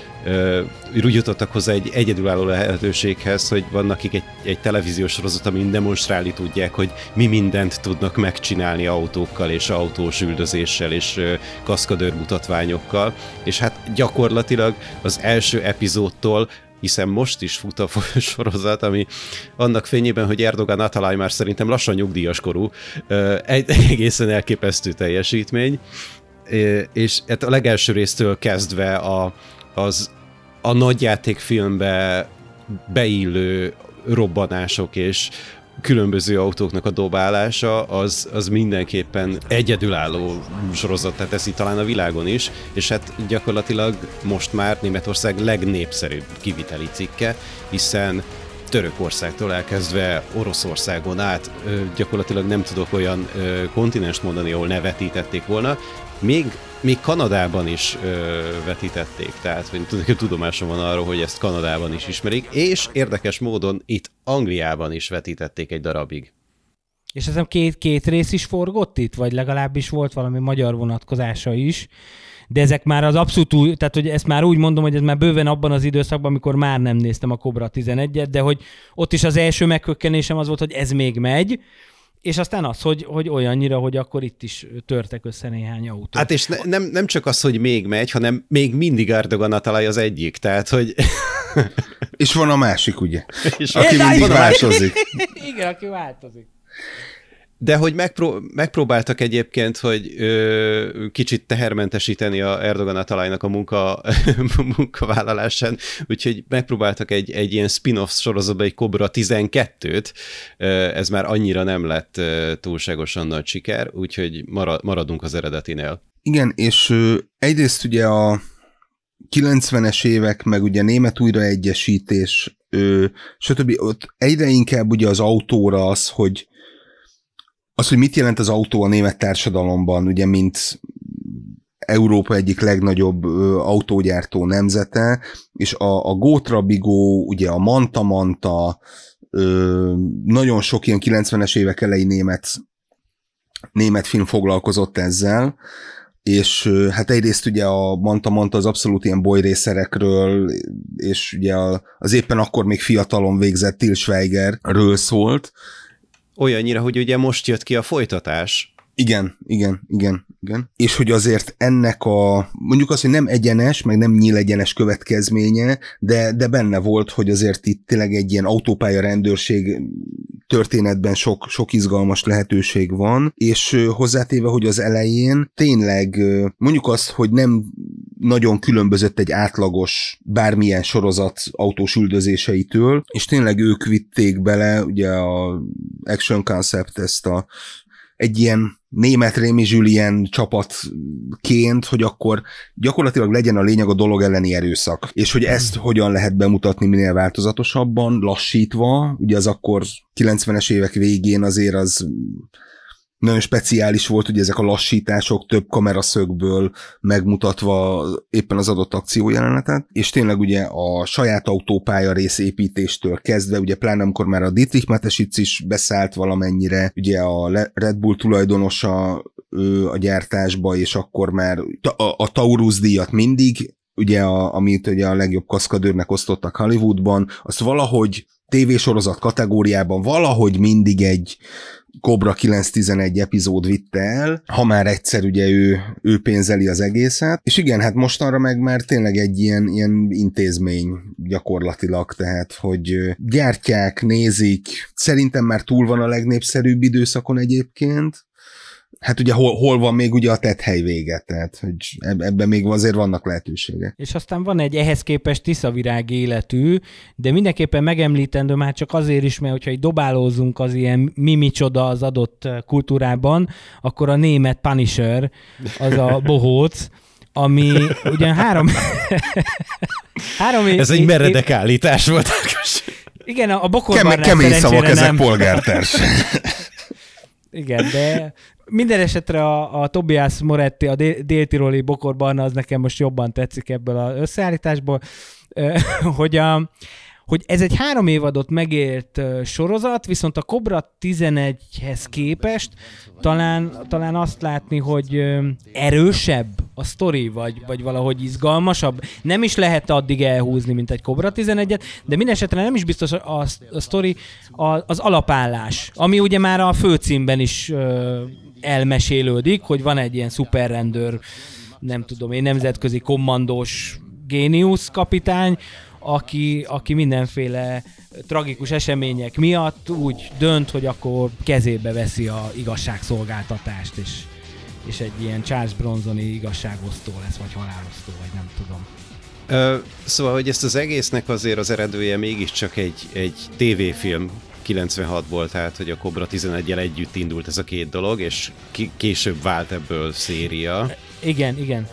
úgy jutottak hozzá egy egyedülálló lehetőséghez, hogy vannak akik egy, egy televíziós sorozat, amin demonstrálni tudják, hogy mi mindent tudnak megcsinálni autókkal és autós üldözéssel és kaszkadőr mutatványokkal, és hát gyakorlatilag az első epizódtól hiszen most is fut a sorozat, ami annak fényében, hogy Erdogan Atalay már szerintem lassan nyugdíjas korú, egy egészen elképesztő teljesítmény, és hát a legelső résztől kezdve a, az a nagyjátékfilmbe beillő robbanások és különböző autóknak a dobálása, az, az mindenképpen egyedülálló sorozat teszi talán a világon is, és hát gyakorlatilag most már Németország legnépszerűbb kiviteli cikke, hiszen Törökországtól elkezdve Oroszországon át gyakorlatilag nem tudok olyan kontinens mondani, ahol ne vetítették volna. Még még Kanadában is ö, vetítették, tehát hogy tudomásom van arról, hogy ezt Kanadában is ismerik, és érdekes módon itt Angliában is vetítették egy darabig. És ez két, két rész is forgott itt, vagy legalábbis volt valami magyar vonatkozása is, de ezek már az abszolút új, tehát hogy ezt már úgy mondom, hogy ez már bőven abban az időszakban, amikor már nem néztem a Cobra 11-et, de hogy ott is az első megkökkenésem az volt, hogy ez még megy, és aztán az, hogy, hogy olyannyira, hogy akkor itt is törtek össze néhány autó. Hát és ne, nem, nem csak az, hogy még megy, hanem még mindig Erdogan a talaj az egyik, tehát hogy... és van a másik, ugye? És aki mindig változik. Igen, aki változik. De hogy megpró- megpróbáltak egyébként, hogy ö, kicsit tehermentesíteni a Erdogan a talajnak a munka, munkavállalásán, úgyhogy megpróbáltak egy, egy ilyen spin-off sorozatba egy Cobra 12-t, ez már annyira nem lett túlságosan nagy siker, úgyhogy maradunk az eredetinél. Igen, és egyrészt ugye a 90-es évek, meg ugye német újraegyesítés, stb. ott egyre inkább ugye az autóra az, hogy az, hogy mit jelent az autó a német társadalomban, ugye, mint Európa egyik legnagyobb autógyártó nemzete, és a, a Gótra Bigó, ugye a Manta Manta, ö, nagyon sok ilyen 90-es évek elejé német, német film foglalkozott ezzel, és hát egyrészt ugye a Manta Manta az abszolút ilyen bolyrészerekről, és ugye az éppen akkor még fiatalon végzett Til Schweigerről szólt, Olyannyira, hogy ugye most jött ki a folytatás. Igen, igen, igen, igen. És hogy azért ennek a, mondjuk azt, hogy nem egyenes, meg nem nyíl egyenes következménye, de, de benne volt, hogy azért itt tényleg egy ilyen autópálya rendőrség történetben sok, sok izgalmas lehetőség van, és hozzátéve, hogy az elején tényleg mondjuk azt, hogy nem nagyon különbözött egy átlagos bármilyen sorozat autós üldözéseitől, és tényleg ők vitték bele, ugye a Action Concept ezt a egy ilyen német Rémi Julien csapatként, hogy akkor gyakorlatilag legyen a lényeg a dolog elleni erőszak. És hogy ezt hogyan lehet bemutatni minél változatosabban, lassítva, ugye az akkor 90-es évek végén azért az nagyon speciális volt, hogy ezek a lassítások több kameraszögből megmutatva éppen az adott akciójelenetet, és tényleg ugye a saját autópálya részépítéstől kezdve, ugye pláne amikor már a Dietrich Matesic is beszállt valamennyire, ugye a Red Bull tulajdonosa ö, a gyártásba, és akkor már a, a Taurus díjat mindig, ugye, a, amit ugye a legjobb kaszkadőrnek osztottak Hollywoodban, azt valahogy tévésorozat kategóriában valahogy mindig egy Cobra 911 epizód vitte el, ha már egyszer ugye ő, ő pénzeli az egészet, és igen, hát mostanra meg már tényleg egy ilyen, ilyen intézmény gyakorlatilag, tehát hogy gyártják, nézik, szerintem már túl van a legnépszerűbb időszakon egyébként, hát ugye hol, hol van még ugye a hely vége, tehát hogy ebben még azért vannak lehetőségek. És aztán van egy ehhez képest tiszavirág életű, de mindenképpen megemlítendő már csak azért is, mert hogyha egy dobálózunk az ilyen mi micsoda az adott kultúrában, akkor a német Punisher, az a bohóc, ami ugyan három... három Ez é- egy meredek é- állítás volt. Igen, a bokorban Kemény, kemény szavak ezek polgártárs. Igen, de minden esetre a, a Tobias Moretti, a déltiroli bokorban az nekem most jobban tetszik ebből az összeállításból, hogy a, hogy ez egy három évadot megért sorozat, viszont a Cobra 11-hez képest talán, talán azt látni, hogy erősebb a sztori, vagy, vagy valahogy izgalmasabb. Nem is lehet addig elhúzni, mint egy Cobra 11-et, de minden esetre nem is biztos a, a sztori az alapállás, ami ugye már a főcímben is elmesélődik, hogy van egy ilyen szuperrendőr, nem tudom én, nemzetközi kommandós géniusz kapitány, aki, aki mindenféle tragikus események miatt úgy dönt, hogy akkor kezébe veszi a igazságszolgáltatást, és, és egy ilyen Charles Bronzoni igazságosztó lesz, vagy halálosztó, vagy nem tudom. Ö, szóval, hogy ezt az egésznek azért az eredője mégiscsak egy, egy tévéfilm 96-ból, tehát hogy a Cobra 11-jel együtt indult ez a két dolog, és ki- később vált ebből széria. Igen, igen.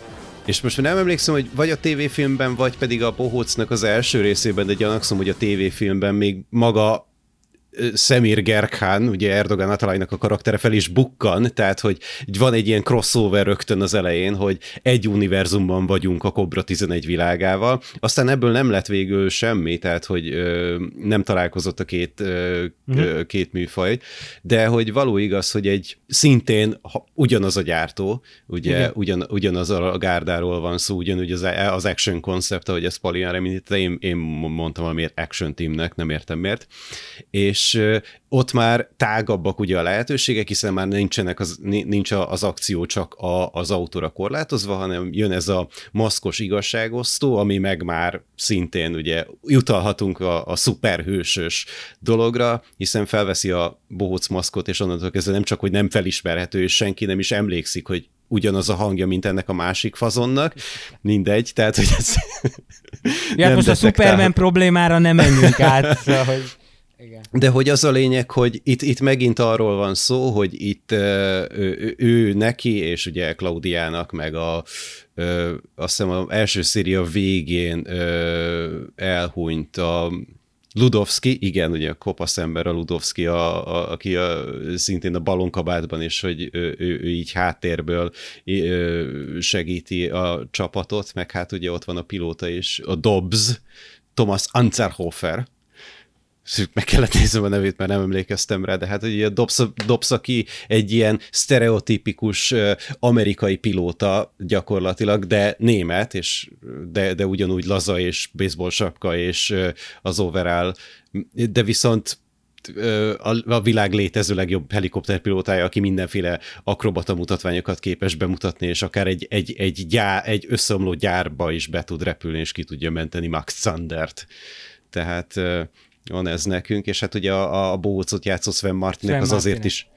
És most nem emlékszem, hogy vagy a tévéfilmben, vagy pedig a Bohócnak az első részében, de gyanakszom, hogy a tévéfilmben még maga Szemir Gerkhan, ugye Erdogan Atalajnak a karaktere fel is bukkan, tehát hogy van egy ilyen crossover rögtön az elején, hogy egy univerzumban vagyunk a Cobra 11 világával, aztán ebből nem lett végül semmi, tehát hogy ö, nem találkozott a két, ö, uh-huh. két műfaj, de hogy való igaz, hogy egy szintén ha, ugyanaz a gyártó, ugye uh-huh. ugyan, ugyanaz a gárdáról van szó, ugyanúgy az, az action koncept, ahogy ezt Palian remítette, én, én mondtam valamiért action teamnek, nem értem miért, és és ott már tágabbak ugye a lehetőségek, hiszen már nincsenek az, nincs az akció csak a, az autóra korlátozva, hanem jön ez a maszkos igazságosztó, ami meg már szintén ugye jutalhatunk a, a szuperhősös dologra, hiszen felveszi a bohóc maszkot, és onnantól kezdve nem csak, hogy nem felismerhető, és senki nem is emlékszik, hogy ugyanaz a hangja, mint ennek a másik fazonnak. Mindegy, tehát, hogy ez... Ja, hát most a Superman problémára nem menjünk át, szóval, hogy... Igen. De hogy az a lényeg, hogy itt, itt megint arról van szó, hogy itt ő, ő, ő neki, és ugye Klaudiának, meg a, ö, azt hiszem az első széria végén ö, elhunyt a Ludovski, igen, ugye a kopasz ember a Ludovski, a, a, aki a, szintén a balonkabátban is, hogy ő, ő, ő így háttérből segíti a csapatot, meg hát ugye ott van a pilóta is, a Dobbs, Thomas Anzerhofer, meg kellett néznem a nevét, mert nem emlékeztem rá, de hát ugye Dobbs, Dobbs aki egy ilyen sztereotipikus amerikai pilóta gyakorlatilag, de német, és de, de ugyanúgy laza és baseball sapka és az overall, de viszont a világ létező legjobb helikopterpilótája, aki mindenféle akrobata mutatványokat képes bemutatni, és akár egy, egy, egy, gyár, egy összeomló gyárba is be tud repülni, és ki tudja menteni Max Sandert. Tehát van ez nekünk, és hát ugye a, a Bócot játszó Sven Martinek az azért is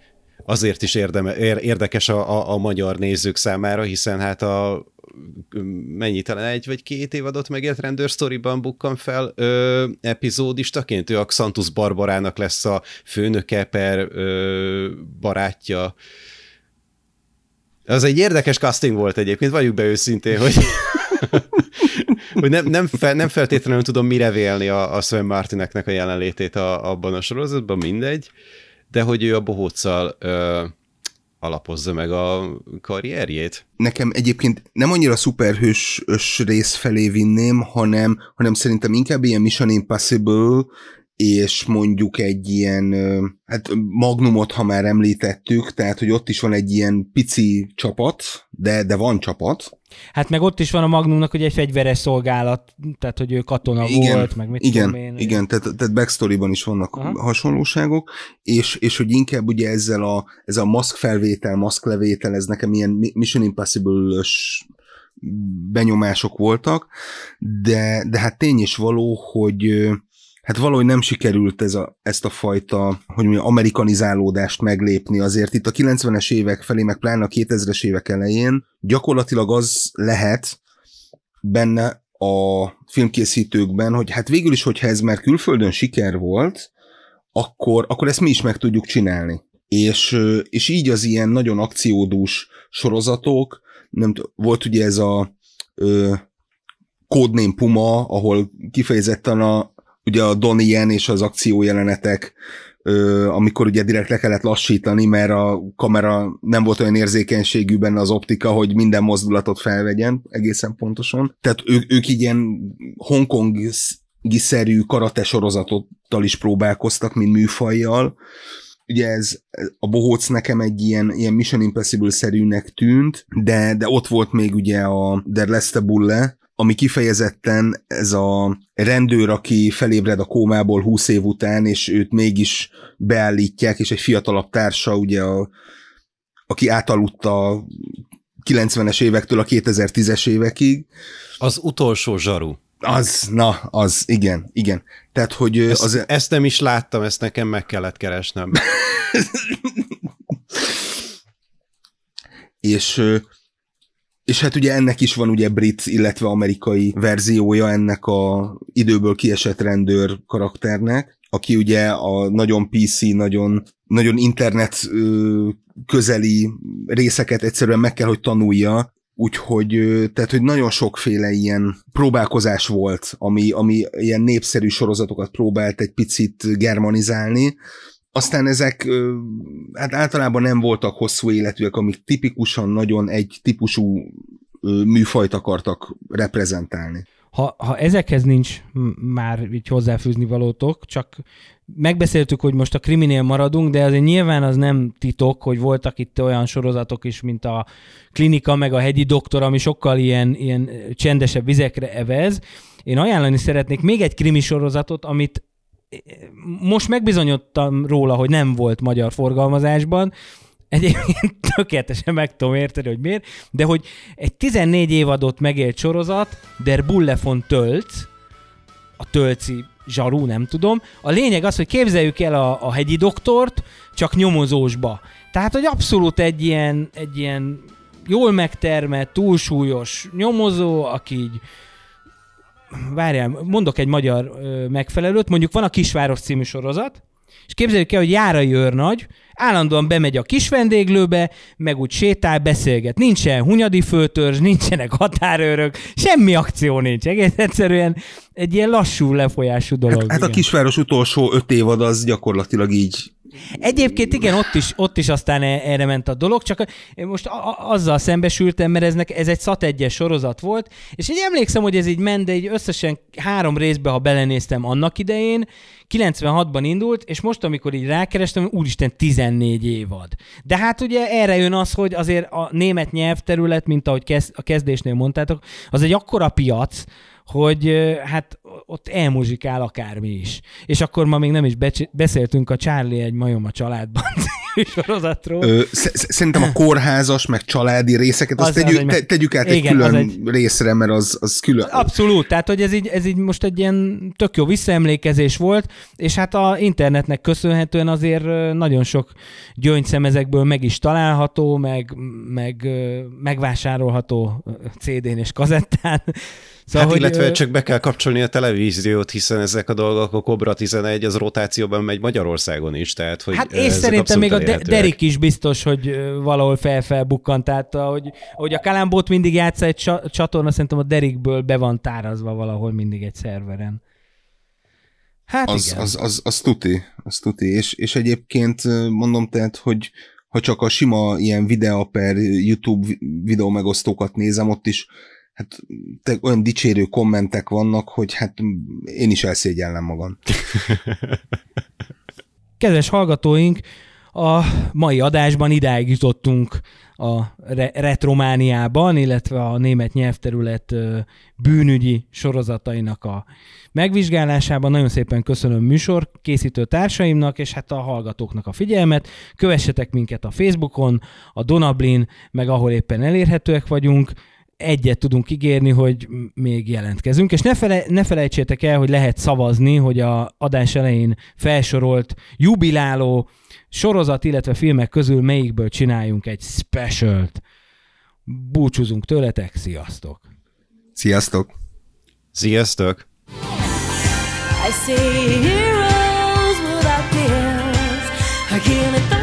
azért is érdeme, érdekes a, a, a magyar nézők számára, hiszen hát a mennyi, talán egy vagy két évadot megért Render Story-ban bukkan fel ö, epizódistaként, ő a Xantus Barbarának lesz a főnöke per ö, barátja. Az egy érdekes casting volt egyébként, vagyunk be őszintén, hogy hogy nem, nem, fel, nem feltétlenül tudom mire vélni a, a Sven Martineknek a jelenlétét a, abban a sorozatban, mindegy, de hogy ő a bohóccal ö, alapozza meg a karrierjét. Nekem egyébként nem annyira szuperhős rész felé vinném, hanem, hanem szerintem inkább ilyen Mission Impossible, és mondjuk egy ilyen, hát Magnumot, ha már említettük, tehát, hogy ott is van egy ilyen pici csapat, de, de van csapat. Hát meg ott is van a Magnumnak hogy egy fegyveres szolgálat, tehát hogy ő katona igen, volt, meg mit igen, én. Igen, tehát, tehát backstory-ban is vannak Aha. hasonlóságok, és, és hogy inkább ugye ezzel a, ez a maszk felvétel, maszk levétel, ez nekem ilyen Mission Impossible-ös benyomások voltak, de, de hát tény is való, hogy hát valahogy nem sikerült ez a, ezt a fajta, hogy mi amerikanizálódást meglépni. Azért itt a 90-es évek felé, meg pláne a 2000-es évek elején gyakorlatilag az lehet benne a filmkészítőkben, hogy hát végül is, hogyha ez már külföldön siker volt, akkor, akkor ezt mi is meg tudjuk csinálni. És, és így az ilyen nagyon akciódús sorozatok, nem volt ugye ez a ö, Codename Puma, ahol kifejezetten a, ugye a Donnie és az akciójelenetek, ö, amikor ugye direkt le kellett lassítani, mert a kamera nem volt olyan érzékenységű benne az optika, hogy minden mozdulatot felvegyen egészen pontosan. Tehát ő, ők így ilyen Hongkong szerű karate sorozatottal is próbálkoztak, mint műfajjal, ugye ez a bohóc nekem egy ilyen, ilyen Mission Impossible-szerűnek tűnt, de, de ott volt még ugye a Der Leste Bulle, ami kifejezetten ez a rendőr, aki felébred a kómából 20 év után, és őt mégis beállítják, és egy fiatalabb társa, ugye, a, aki átaludta a 90-es évektől a 2010-es évekig. Az utolsó zsaru. Az, na, az, igen, igen. Tehát, hogy ezt, az... Ezt nem is láttam, ezt nekem meg kellett keresnem. és és hát ugye ennek is van ugye brit, illetve amerikai verziója ennek a időből kiesett rendőr karakternek, aki ugye a nagyon PC, nagyon, nagyon internet közeli részeket egyszerűen meg kell, hogy tanulja, Úgyhogy, tehát, hogy nagyon sokféle ilyen próbálkozás volt, ami, ami ilyen népszerű sorozatokat próbált egy picit germanizálni, aztán ezek hát általában nem voltak hosszú életűek, amik tipikusan nagyon egy típusú műfajt akartak reprezentálni. Ha, ha ezekhez nincs már így hozzáfűzni valótok, csak megbeszéltük, hogy most a kriminél maradunk, de azért nyilván az nem titok, hogy voltak itt olyan sorozatok is, mint a klinika, meg a hegyi doktor, ami sokkal ilyen, ilyen csendesebb vizekre evez. Én ajánlani szeretnék még egy krimi sorozatot, amit most megbizonyodtam róla, hogy nem volt magyar forgalmazásban, Egyébként tökéletesen meg tudom érteni, hogy miért, de hogy egy 14 évadot megélt sorozat, Der Bulle von Tölc, a tölci zsarú, nem tudom. A lényeg az, hogy képzeljük el a, a hegyi doktort, csak nyomozósba. Tehát, hogy abszolút egy ilyen, egy ilyen jól megtermett, túlsúlyos nyomozó, aki így várjál, mondok egy magyar ö, megfelelőt, mondjuk van a Kisváros című sorozat, és képzeljük el, hogy Járai őrnagy állandóan bemegy a kis vendéglőbe, meg úgy sétál, beszélget. Nincsen hunyadi főtörzs, nincsenek határőrök, semmi akció nincs. Egész egyszerűen egy ilyen lassú lefolyású dolog. Hát, hát a kisváros utolsó öt évad az gyakorlatilag így Egyébként igen, ott is, ott is aztán e- erre ment a dolog, csak én most azzal szembesültem, mert ez, ez egy SAT 1 sorozat volt, és így emlékszem, hogy ez így ment, de így összesen három részbe, ha belenéztem annak idején, 96-ban indult, és most, amikor így rákerestem, úristen, 14 évad. De hát ugye erre jön az, hogy azért a német nyelvterület, mint ahogy kez, a kezdésnél mondtátok, az egy akkora piac, hogy hát ott elmuzsikál akármi is. És akkor ma még nem is beszéltünk a Charlie egy majom a családban sorozatról. Ö, szerintem a kórházas, meg családi részeket, azt az, tegyük, az, te, tegyük át igen, egy külön egy... részre, mert az, az külön. Abszolút, tehát hogy ez így, ez így most egy ilyen tök jó visszaemlékezés volt, és hát a internetnek köszönhetően azért nagyon sok gyöngyszem meg is található, meg, meg megvásárolható CD-n és kazettán. Szóval, hát hogy, illetve csak be kell kapcsolni a televíziót, hiszen ezek a dolgok, a Cobra 11 az rotációban megy Magyarországon is, tehát hogy Hát és szerintem még a de- Derek is biztos, hogy valahol felfelbukkant, tehát hogy, hogy a Kalambót mindig játsza egy csatorna, szerintem a Derikből be van tárazva valahol mindig egy szerveren. Hát az, igen. Az, az, az, tuti, az tuti, és, és egyébként mondom tehát, hogy ha csak a sima ilyen videó per YouTube videó megosztókat nézem, ott is hát te, olyan dicsérő kommentek vannak, hogy hát én is elszégyellem magam. Kedves hallgatóink, a mai adásban idáig jutottunk a re- retromániában, illetve a német nyelvterület bűnügyi sorozatainak a megvizsgálásában. Nagyon szépen köszönöm műsor készítő társaimnak, és hát a hallgatóknak a figyelmet. Kövessetek minket a Facebookon, a Donablin, meg ahol éppen elérhetőek vagyunk egyet tudunk ígérni, hogy még jelentkezünk, és ne, fele, ne felejtsétek el, hogy lehet szavazni, hogy a adás elején felsorolt jubiláló sorozat, illetve filmek közül melyikből csináljunk egy specialt. Búcsúzunk tőletek, sziasztok! Sziasztok! Sziasztok! I see heroes without fears,